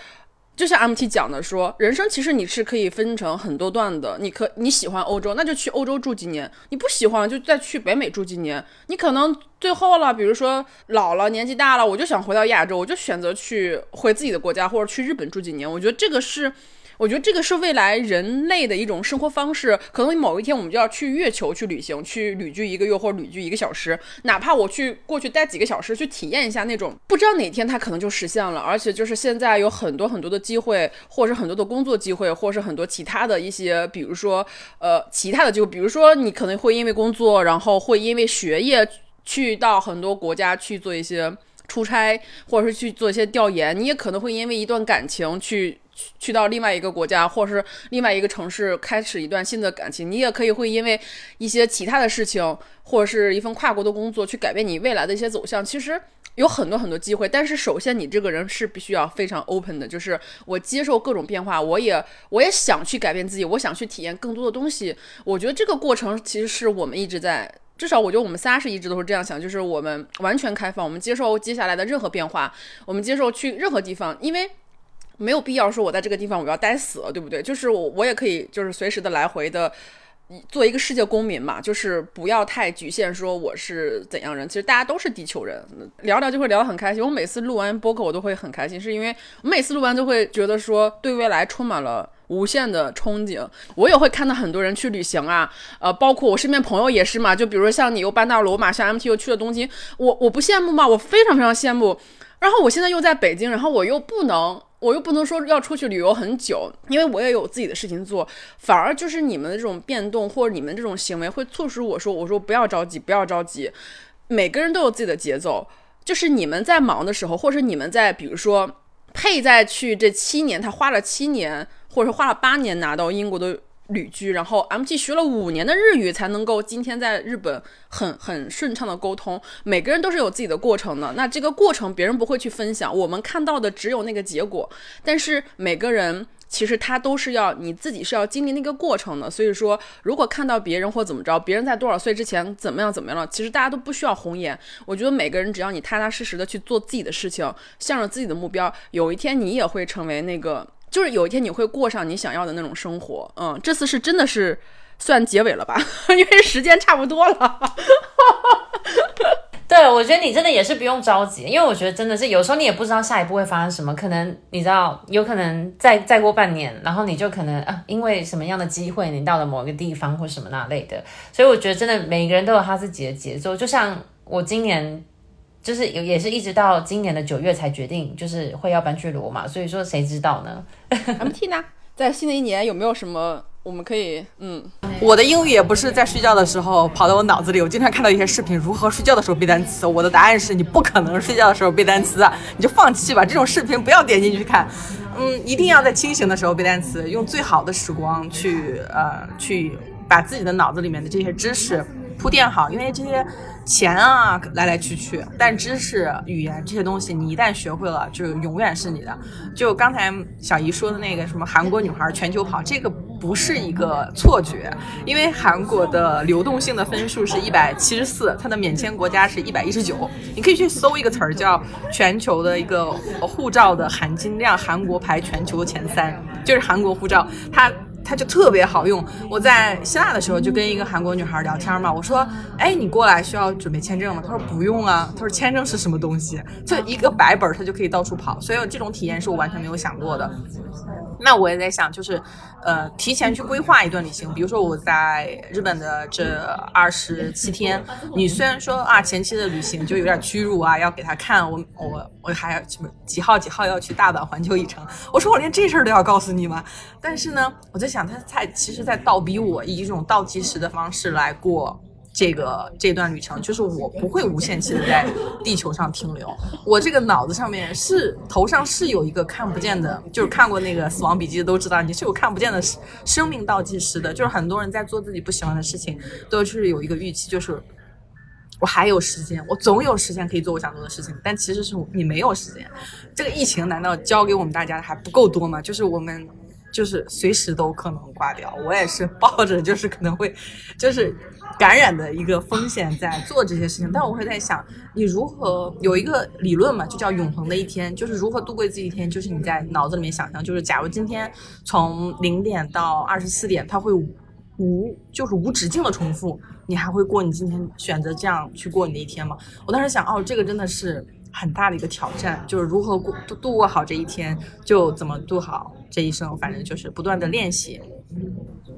Speaker 2: 就像 MT 讲的说，人生其实你是可以分成很多段的。你可你喜欢欧洲，那就去欧洲住几年；你不喜欢，就再去北美住几年。你可能最后了，比如说老了，年纪大了，我就想回到亚洲，我就选择去回自己的国家，或者去日本住几年。我觉得这个是。我觉得这个是未来人类的一种生活方式。可能某一天我们就要去月球去旅行，去旅居一个月或者旅居一个小时，哪怕我去过去待几个小时，去体验一下那种，不知道哪天它可能就实现了。而且就是现在有很多很多的机会，或者是很多的工作机会，或者是很多其他的一些，比如说呃其他的机会，比如说你可能会因为工作，然后会因为学业去到很多国家去做一些出差，或者是去做一些调研。你也可能会因为一段感情去。去到另外一个国家，或者是另外一个城市，开始一段新的感情。你也可以会因为一些其他的事情，或者是一份跨国的工作，去改变你未来的一些走向。其实有很多很多机会，但是首先你这个人是必须要非常 open 的，就是我接受各种变化，我也我也想去改变自己，我想去体验更多的东西。我觉得这个过程其实是我们一直在，至少我觉得我们仨是一直都是这样想，就是我们完全开放，我们接受接下来的任何变化，我们接受去任何地方，因为。没有必要说，我在这个地方我要待死了，对不对？就是我，我也可以，就是随时的来回的，做一个世界公民嘛。就是不要太局限，说我是怎样人。其实大家都是地球人，聊聊就会聊得很开心。我每次录完播客，我都会很开心，是因为我每次录完都会觉得说，对未来充满了无限的憧憬。我也会看到很多人去旅行啊，呃，包括我身边朋友也是嘛。就比如说像你又搬到罗马，像 MT 又去了东京，我我不羡慕吗？我非常非常羡慕。然后我现在又在北京，然后我又不能。我又不能说要出去旅游很久，因为我也有自己的事情做，反而就是你们的这种变动或者你们这种行为会促使我说，我说不要着急，不要着急，每个人都有自己的节奏，就是你们在忙的时候，或者你们在比如说配在去这七年，他花了七年，或者花了八年拿到英国的。旅居，然后 MT 学了五年的日语才能够今天在日本很很顺畅的沟通。每个人都是有自己的过程的，那这个过程别人不会去分享，我们看到的只有那个结果。但是每个人其实他都是要你自己是要经历那个过程的。所以说，如果看到别人或怎么着，别人在多少岁之前怎么样怎么样了，其实大家都不需要红颜。我觉得每个人只要你踏踏实实的去做自己的事情，向着自己的目标，有一天你也会成为那个。就是有一天你会过上你想要的那种生活，嗯，这次是真的是算结尾了吧？因为时间差不多了。
Speaker 3: 对，我觉得你真的也是不用着急，因为我觉得真的是有时候你也不知道下一步会发生什么，可能你知道，有可能再再过半年，然后你就可能啊，因为什么样的机会，你到了某个地方或什么那类的，所以我觉得真的每个人都有他自己的节奏，就像我今年。就是有，也是一直到今年的九月才决定，就是会要搬去罗马，所以说谁知道呢
Speaker 2: ？MT 呢，在新的一年有没有什么我们可以，嗯，
Speaker 1: 我的英语也不是在睡觉的时候跑到我脑子里。我经常看到一些视频，如何睡觉的时候背单词。我的答案是你不可能睡觉的时候背单词，你就放弃吧。这种视频不要点进去看。嗯，一定要在清醒的时候背单词，用最好的时光去呃去把自己的脑子里面的这些知识铺垫好，因为这些。钱啊，来来去去，但知识、语言这些东西，你一旦学会了，就永远是你的。就刚才小姨说的那个什么韩国女孩全球跑，这个不是一个错觉，因为韩国的流动性的分数是一百七十四，它的免签国家是一百一十九。你可以去搜一个词儿，叫全球的一个护照的含金量，韩国排全球前三，就是韩国护照，它。它就特别好用。我在希腊的时候就跟一个韩国女孩聊天嘛，我说：“哎，你过来需要准备签证吗？”她说：“不用啊。”她说：“签证是什么东西？就一个白本，她就可以到处跑。”所以这种体验是我完全没有想过的。那我也在想，就是，呃，提前去规划一段旅行。比如说我在日本的这二十七天，你虽然说啊，前期的旅行就有点屈辱啊，要给他看我我我还要什么几号几号要去大阪环球影城。我说我连这事儿都要告诉你吗？但是呢，我在想他在其实在倒逼我以一种倒计时的方式来过。这个这段旅程，就是我不会无限期的在地球上停留。我这个脑子上面是头上是有一个看不见的，就是看过那个《死亡笔记》的都知道，你是有看不见的生命倒计时的。就是很多人在做自己不喜欢的事情，都是有一个预期，就是我还有时间，我总有时间可以做我想做的事情。但其实是你没有时间。这个疫情难道教给我们大家的还不够多吗？就是我们就是随时都可能挂掉。我也是抱着就是可能会就是。感染的一个风险在做这些事情，但我会在想，你如何有一个理论嘛，就叫永恒的一天，就是如何度过这一天，就是你在脑子里面想象，就是假如今天从零点到二十四点，它会无就是无止境的重复，你还会过你今天选择这样去过你的一天吗？我当时想，哦，这个真的是很大的一个挑战，就是如何过度度过好这一天，就怎么度好这一生，反正就是不断的练习。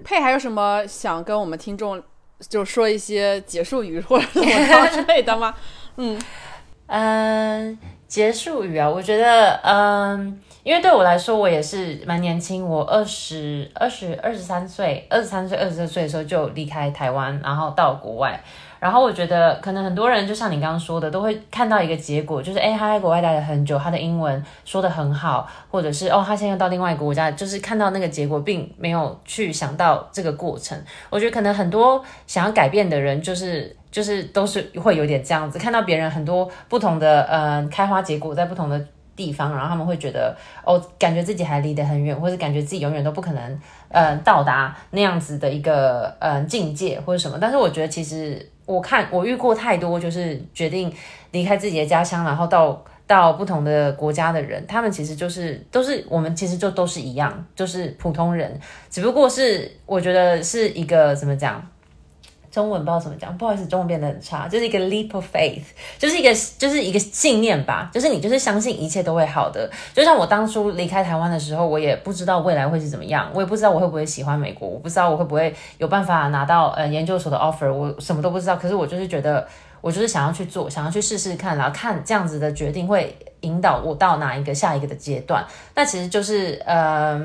Speaker 2: 佩还有什么想跟我们听众？就说一些结束语或者什么之类的吗？嗯
Speaker 3: 嗯，结束语啊，我觉得嗯，因为对我来说，我也是蛮年轻，我二十二十二十三岁，二十三岁二十四岁的时候就离开台湾，然后到国外。然后我觉得，可能很多人就像你刚刚说的，都会看到一个结果，就是哎，他在国外待了很久，他的英文说的很好，或者是哦，他现在到另外一个国家，就是看到那个结果，并没有去想到这个过程。我觉得可能很多想要改变的人，就是就是都是会有点这样子，看到别人很多不同的呃开花结果在不同的地方，然后他们会觉得哦，感觉自己还离得很远，或者感觉自己永远都不可能呃到达那样子的一个呃境界或者什么。但是我觉得其实。我看我遇过太多，就是决定离开自己的家乡，然后到到不同的国家的人，他们其实就是都是我们其实就都是一样，就是普通人，只不过是我觉得是一个怎么讲。中文不知道怎么讲，不好意思，中文变得很差。就是一个 leap of faith，就是一个就是一个信念吧，就是你就是相信一切都会好的。就像我当初离开台湾的时候，我也不知道未来会是怎么样，我也不知道我会不会喜欢美国，我不知道我会不会有办法拿到呃研究所的 offer，我什么都不知道。可是我就是觉得，我就是想要去做，想要去试试看，然后看这样子的决定会。引导我到哪一个下一个的阶段，那其实就是，呃，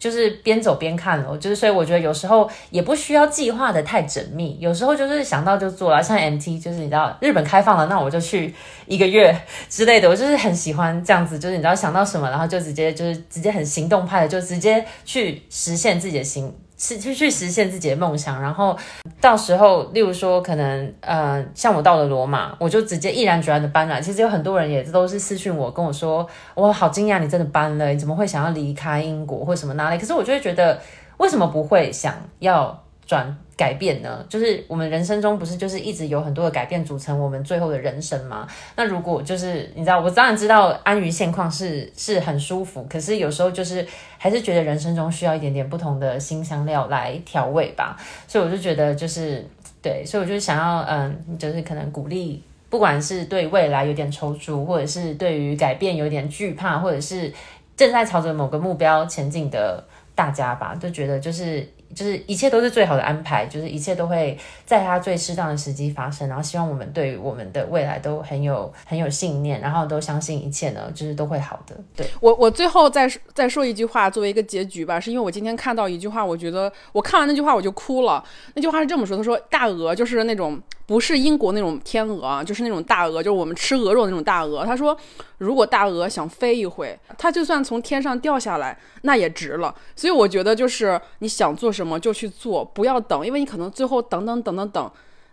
Speaker 3: 就是边走边看咯。就是所以我觉得有时候也不需要计划的太缜密，有时候就是想到就做了。像 MT，就是你知道日本开放了，那我就去一个月 之类的，我就是很喜欢这样子，就是你知道想到什么，然后就直接就是直接很行动派的，就直接去实现自己的心。是去去实现自己的梦想，然后到时候，例如说，可能呃，像我到了罗马，我就直接毅然决然的搬了。其实有很多人也都是私讯我，跟我说，我好惊讶，你真的搬了，你怎么会想要离开英国或什么哪里？可是我就会觉得，为什么不会想要转？改变呢，就是我们人生中不是就是一直有很多的改变组成我们最后的人生吗？那如果就是你知道，我当然知道安于现况是是很舒服，可是有时候就是还是觉得人生中需要一点点不同的新香料来调味吧。所以我就觉得就是对，所以我就想要嗯，就是可能鼓励，不管是对未来有点踌躇，或者是对于改变有点惧怕，或者是正在朝着某个目标前进的大家吧，就觉得就是。
Speaker 4: 就是一切都是最好的安排，就是一切都会在它最适当的时机发生。然后希望我们对于我们的未来都很有很有信念，然后都相信一切呢，就是都会好的。对
Speaker 2: 我，我最后再再说一句话作为一个结局吧，是因为我今天看到一句话，我觉得我看完那句话我就哭了。那句话是这么说：他说大鹅就是那种不是英国那种天鹅啊，就是那种大鹅，就是我们吃鹅肉那种大鹅。他说，如果大鹅想飞一回，它就算从天上掉下来，那也值了。所以我觉得就是你想做什么就去做，不要等，因为你可能最后等等等等等。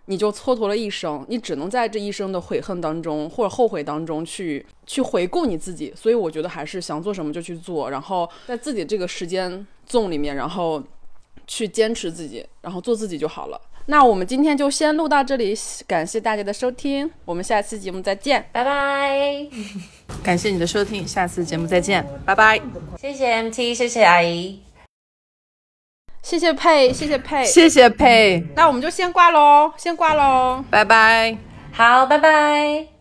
Speaker 2: 你就蹉跎了一生，你只能在这一生的悔恨当中或者后悔当中去去回顾你自己。所以我觉得还是想做什么就去做，然后在自己这个时间纵里面，然后去坚持自己，然后做自己就好了。那我们今天就先录到这里，感谢大家的收听，我们下期节目再见，
Speaker 4: 拜拜。
Speaker 1: 感谢你的收听，下次节目再见，拜拜。
Speaker 4: 谢谢 MT，谢谢阿姨。
Speaker 2: 谢谢佩，谢谢佩，
Speaker 1: 谢谢佩，
Speaker 2: 那我们就先挂喽，先挂喽，
Speaker 1: 拜拜。
Speaker 4: 好，拜拜。